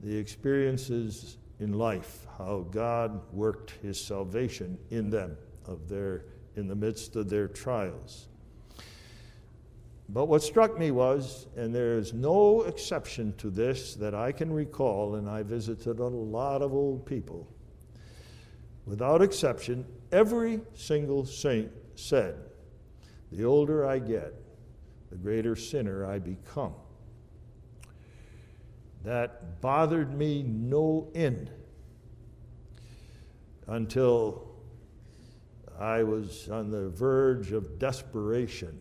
the experiences in life, how God worked his salvation in them of their in the midst of their trials. But what struck me was, and there is no exception to this that I can recall, and I visited a lot of old people. Without exception, every single saint said, The older I get, the greater sinner I become. That bothered me no end until I was on the verge of desperation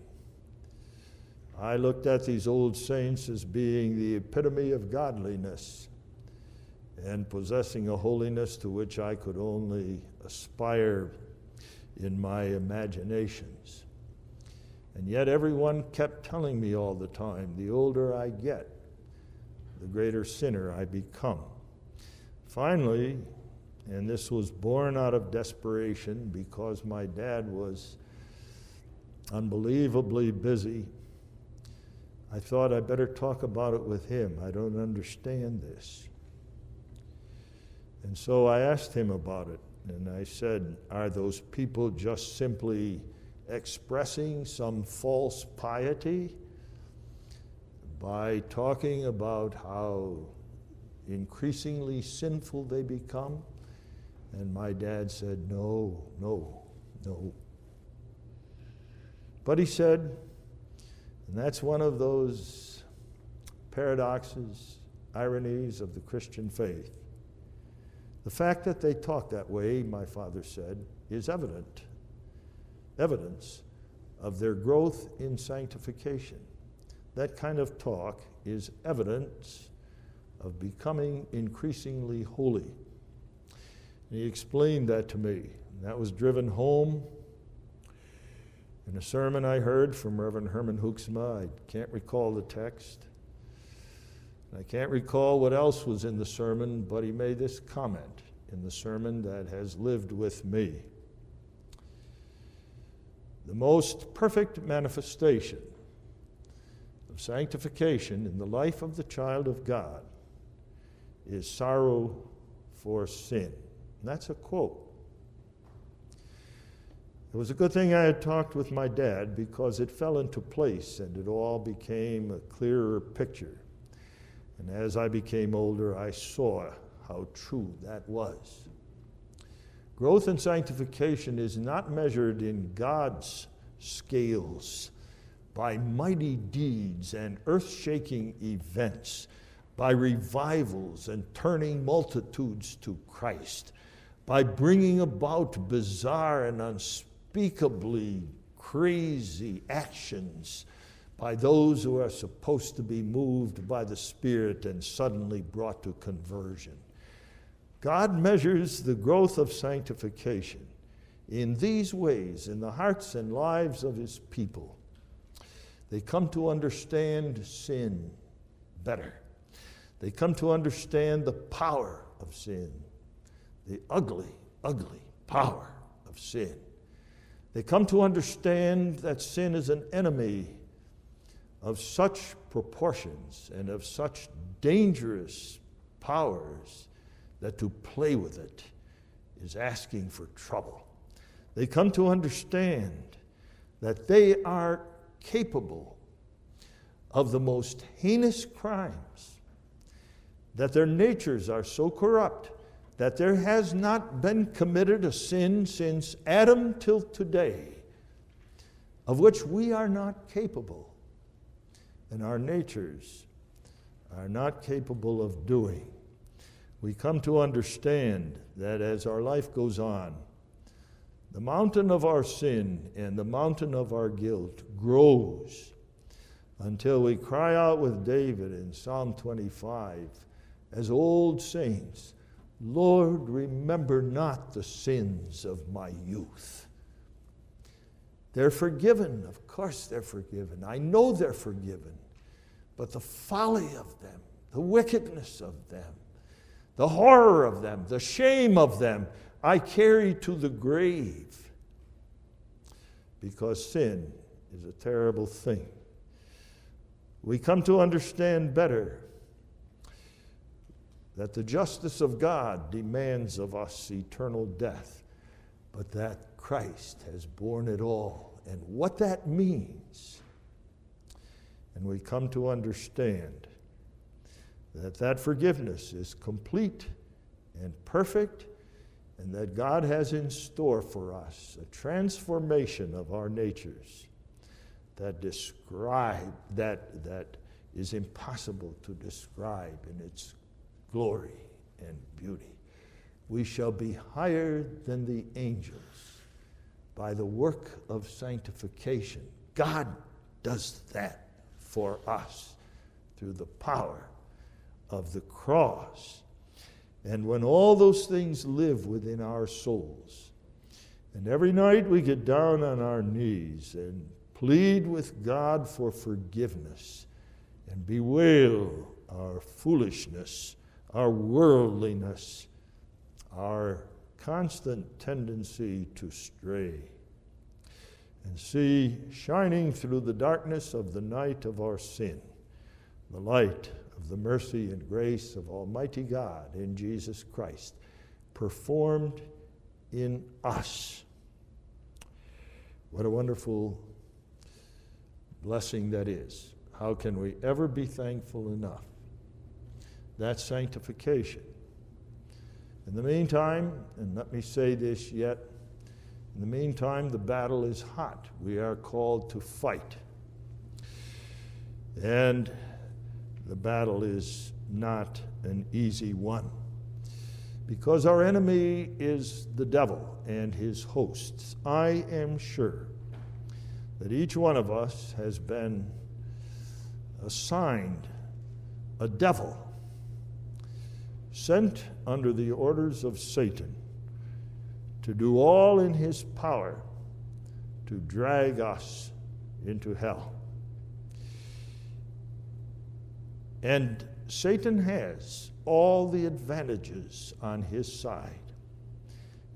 I looked at these old saints as being the epitome of godliness and possessing a holiness to which I could only aspire in my imaginations. And yet, everyone kept telling me all the time the older I get, the greater sinner I become. Finally, and this was born out of desperation because my dad was unbelievably busy I thought I better talk about it with him. I don't understand this. And so I asked him about it. And I said, Are those people just simply expressing some false piety by talking about how increasingly sinful they become? And my dad said, No, no, no. But he said, and that's one of those paradoxes, ironies of the Christian faith. The fact that they talk that way, my father said, is evident, evidence of their growth in sanctification. That kind of talk is evidence of becoming increasingly holy. And he explained that to me. That was driven home in a sermon I heard from Reverend Herman Hoeksema, I can't recall the text. I can't recall what else was in the sermon, but he made this comment in the sermon that has lived with me. The most perfect manifestation of sanctification in the life of the child of God is sorrow for sin. And that's a quote. It was a good thing I had talked with my dad because it fell into place and it all became a clearer picture. And as I became older, I saw how true that was. Growth in sanctification is not measured in God's scales by mighty deeds and earth shaking events, by revivals and turning multitudes to Christ, by bringing about bizarre and unspeakably crazy actions by those who are supposed to be moved by the Spirit and suddenly brought to conversion. God measures the growth of sanctification in these ways in the hearts and lives of His people. They come to understand sin better. They come to understand the power of sin, the ugly, ugly power of sin. They come to understand that sin is an enemy of such proportions and of such dangerous powers that to play with it is asking for trouble. They come to understand that they are capable of the most heinous crimes, that their natures are so corrupt that there has not been committed a sin since Adam till today of which we are not capable and our natures are not capable of doing. We come to understand that as our life goes on, the mountain of our sin and the mountain of our guilt grows until we cry out with David in Psalm 25 as old saints Lord, remember not the sins of my youth. They're forgiven. Of course, they're forgiven. I know they're forgiven. But the folly of them, the wickedness of them, the horror of them, the shame of them, I carry to the grave. Because sin is a terrible thing. We come to understand better that the justice of God demands of us eternal death, but that Christ has borne it all, and what that means. And we come to understand that that forgiveness is complete and perfect, and that God has in store for us a transformation of our natures that describe that that is impossible to describe in its glory and beauty. We shall be higher than the angels by the work of sanctification. God does that for us through the power of the cross. And when all those things live within our souls, and every night we get down on our knees and plead with God for forgiveness and bewail our foolishness our worldliness, our constant tendency to stray, and see shining through the darkness of the night of our sin the light the mercy and grace of Almighty God in Jesus Christ, performed in us. What a wonderful blessing that is. How can we ever be thankful enough? That's sanctification. In the meantime, and let me say this yet, in the meantime, the battle is hot. We are called to fight. And the battle is not an easy one. Because our enemy is the devil and his hosts. I am sure that each one of us has been assigned a devil sent under the orders of Satan to do all in his power to drag us into hell. And Satan has all the advantages on his side.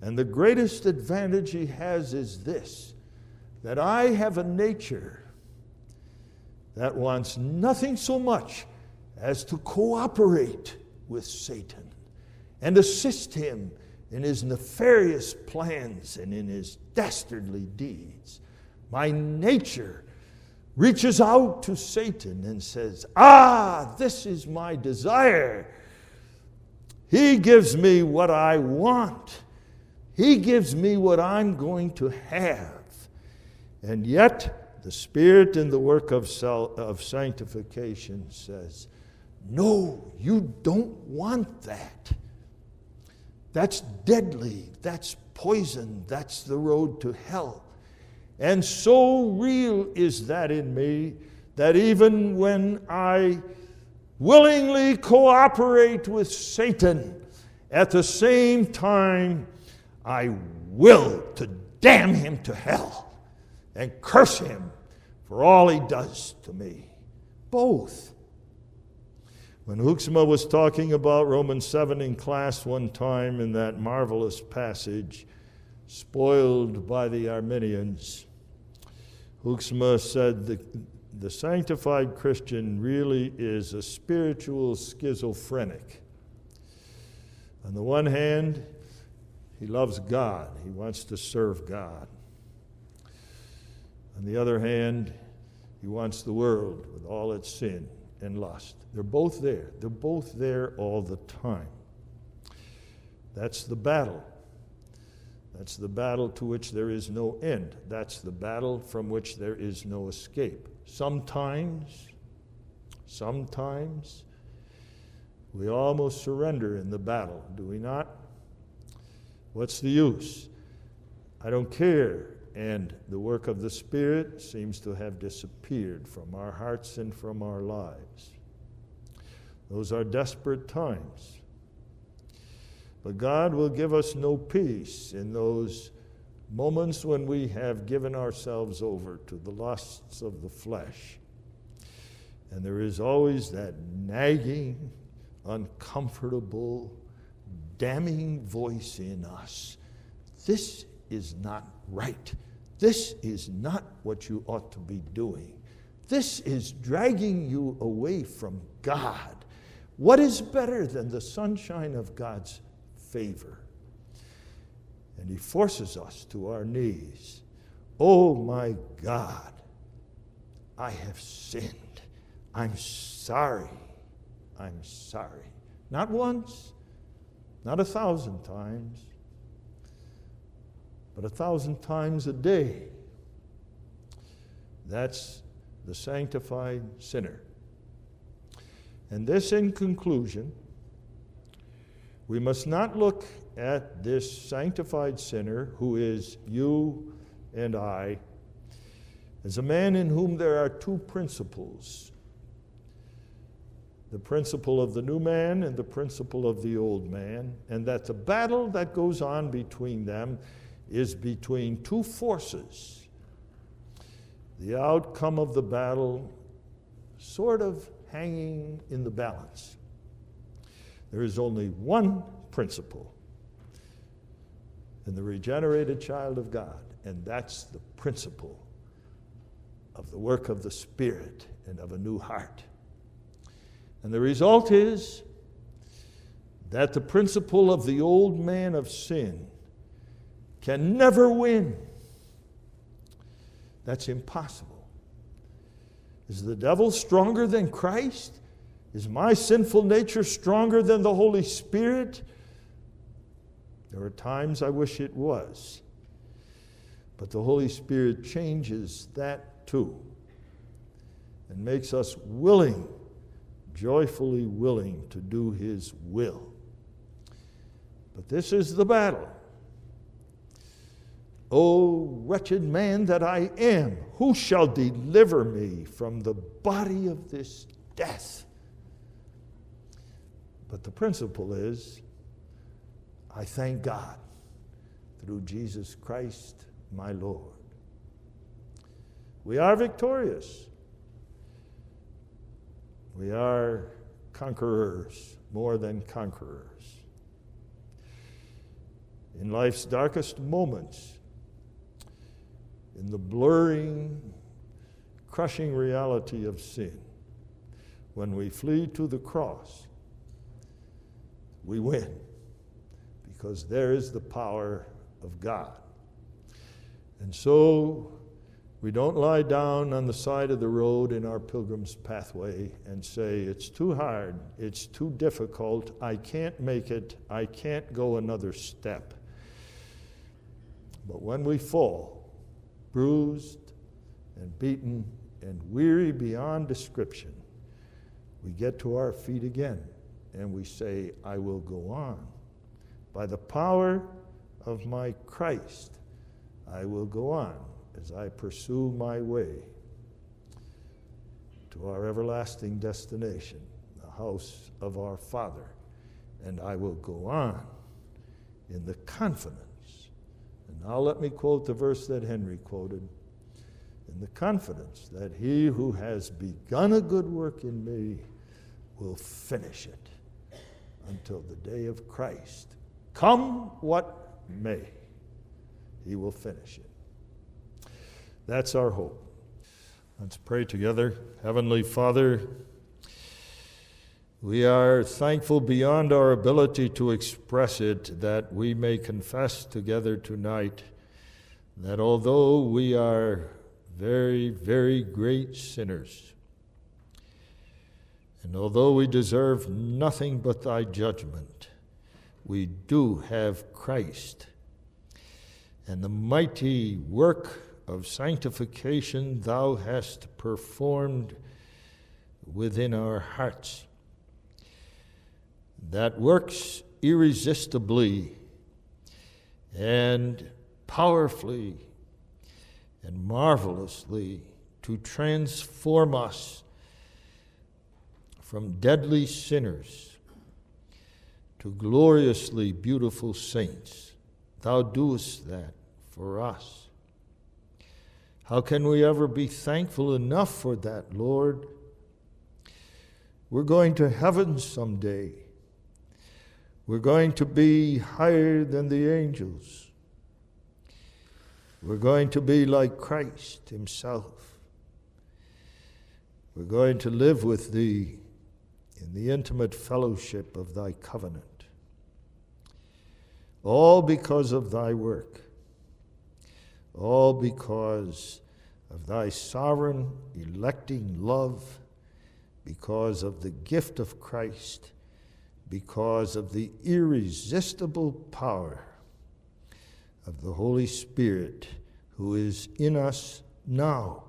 And the greatest advantage he has is this that I have a nature that wants nothing so much as to cooperate with Satan and assist him in his nefarious plans and in his dastardly deeds. My nature reaches out to Satan and says, Ah, this is my desire. He gives me what I want. He gives me what I'm going to have. And yet, the Spirit in the work of, of sanctification says, no, you don't want that. That's deadly. That's poison. That's the road to hell. And so real is that in me that even when I willingly cooperate with Satan, at the same time, I will to damn him to hell and curse him for all he does to me. Both. When Hoeksema was talking about Romans 7 in class one time in that marvelous passage, spoiled by the Arminians, Hoeksema said the, the sanctified Christian really is a spiritual schizophrenic. On the one hand, he loves God, he wants to serve God. On the other hand, he wants the world with all its sin and lust. They're both there. They're both there all the time. That's the battle. That's the battle to which there is no end. That's the battle from which there is no escape. Sometimes, sometimes, we almost surrender in the battle, do we not? What's the use? I don't care. And the work of the Spirit seems to have disappeared from our hearts and from our lives. Those are desperate times. But God will give us no peace in those moments when we have given ourselves over to the lusts of the flesh. And there is always that nagging, uncomfortable, damning voice in us. This is not right. This is not what you ought to be doing. This is dragging you away from God. What is better than the sunshine of God's favor. And he forces us to our knees. Oh my God, I have sinned. I'm sorry. I'm sorry. Not once, not a thousand times, but a thousand times a day. That's the sanctified sinner. And this, in conclusion, we must not look at this sanctified sinner who is you and I as a man in whom there are two principles the principle of the new man and the principle of the old man, and that the battle that goes on between them is between two forces. The outcome of the battle sort of hanging in the balance. There is only one principle in the regenerated child of God, and that's the principle of the work of the Spirit and of a new heart. And the result is that the principle of the old man of sin can never win. That's impossible. Is the devil stronger than Christ? Is my sinful nature stronger than the Holy Spirit? There are times I wish it was. But the Holy Spirit changes that too and makes us willing, joyfully willing to do His will. But this is the battle. O wretched man that I am, who shall deliver me from the body of this death? But the principle is I thank God through Jesus Christ, my Lord. We are victorious. We are conquerors, more than conquerors. In life's darkest moments, in the blurring, crushing reality of sin, when we flee to the cross, we win because there is the power of God. And so we don't lie down on the side of the road in our pilgrim's pathway and say, It's too hard, it's too difficult, I can't make it, I can't go another step. But when we fall, bruised and beaten and weary beyond description, we get to our feet again and we say, I will go on. By the power of my Christ, I will go on as I pursue my way to our everlasting destination, the house of our Father. And I will go on in the confidence. And now let me quote the verse that Henry quoted in the confidence that he who has begun a good work in me will finish it until the day of Christ. Come what may, he will finish it. That's our hope. Let's pray together. Heavenly Father, we are thankful beyond our ability to express it that we may confess together tonight that although we are very, very great sinners. And although we deserve nothing but thy judgment, we do have Christ. And the mighty work of sanctification thou hast performed within our hearts. That works irresistibly and powerfully and marvelously to transform us from deadly sinners to gloriously beautiful saints. Thou doest that for us. How can we ever be thankful enough for that, Lord? We're going to heaven someday. We're going to be higher than the angels. We're going to be like Christ Himself. We're going to live with Thee in the intimate fellowship of Thy covenant. All because of Thy work. All because of Thy sovereign electing love, because of the gift of Christ, because of the irresistible power of the Holy Spirit who is in us now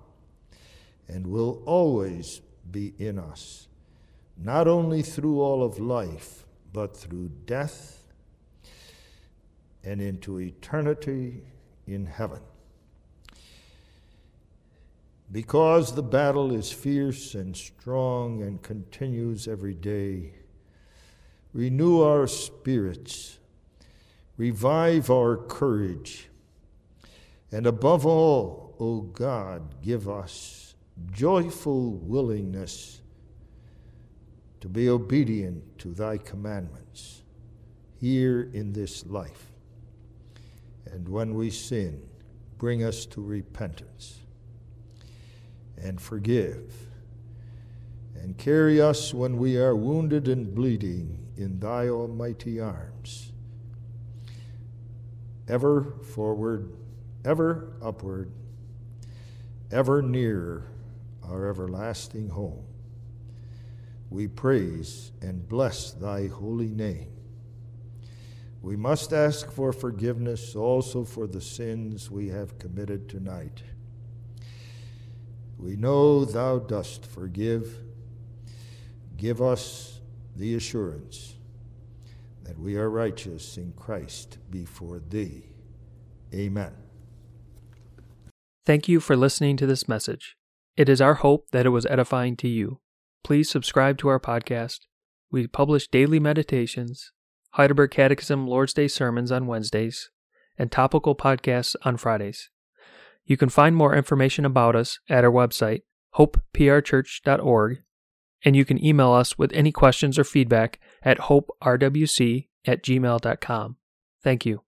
and will always be in us, not only through all of life, but through death and into eternity in heaven. Because the battle is fierce and strong and continues every day, renew our spirits revive our courage, and above all, O God, give us joyful willingness to be obedient to thy commandments here in this life. And when we sin, bring us to repentance and forgive and carry us when we are wounded and bleeding in thy almighty arms ever forward, ever upward, ever nearer our everlasting home. We praise and bless thy holy name. We must ask for forgiveness also for the sins we have committed tonight. We know thou dost forgive. Give us the assurance that we are righteous in Christ before thee. Amen. Thank you for listening to this message. It is our hope that it was edifying to you. Please subscribe to our podcast. We publish daily meditations, Heidelberg Catechism Lord's Day sermons on Wednesdays, and topical podcasts on Fridays. You can find more information about us at our website, hopeprchurch.org, and you can email us with any questions or feedback at hoperwc at gmail.com. Thank you.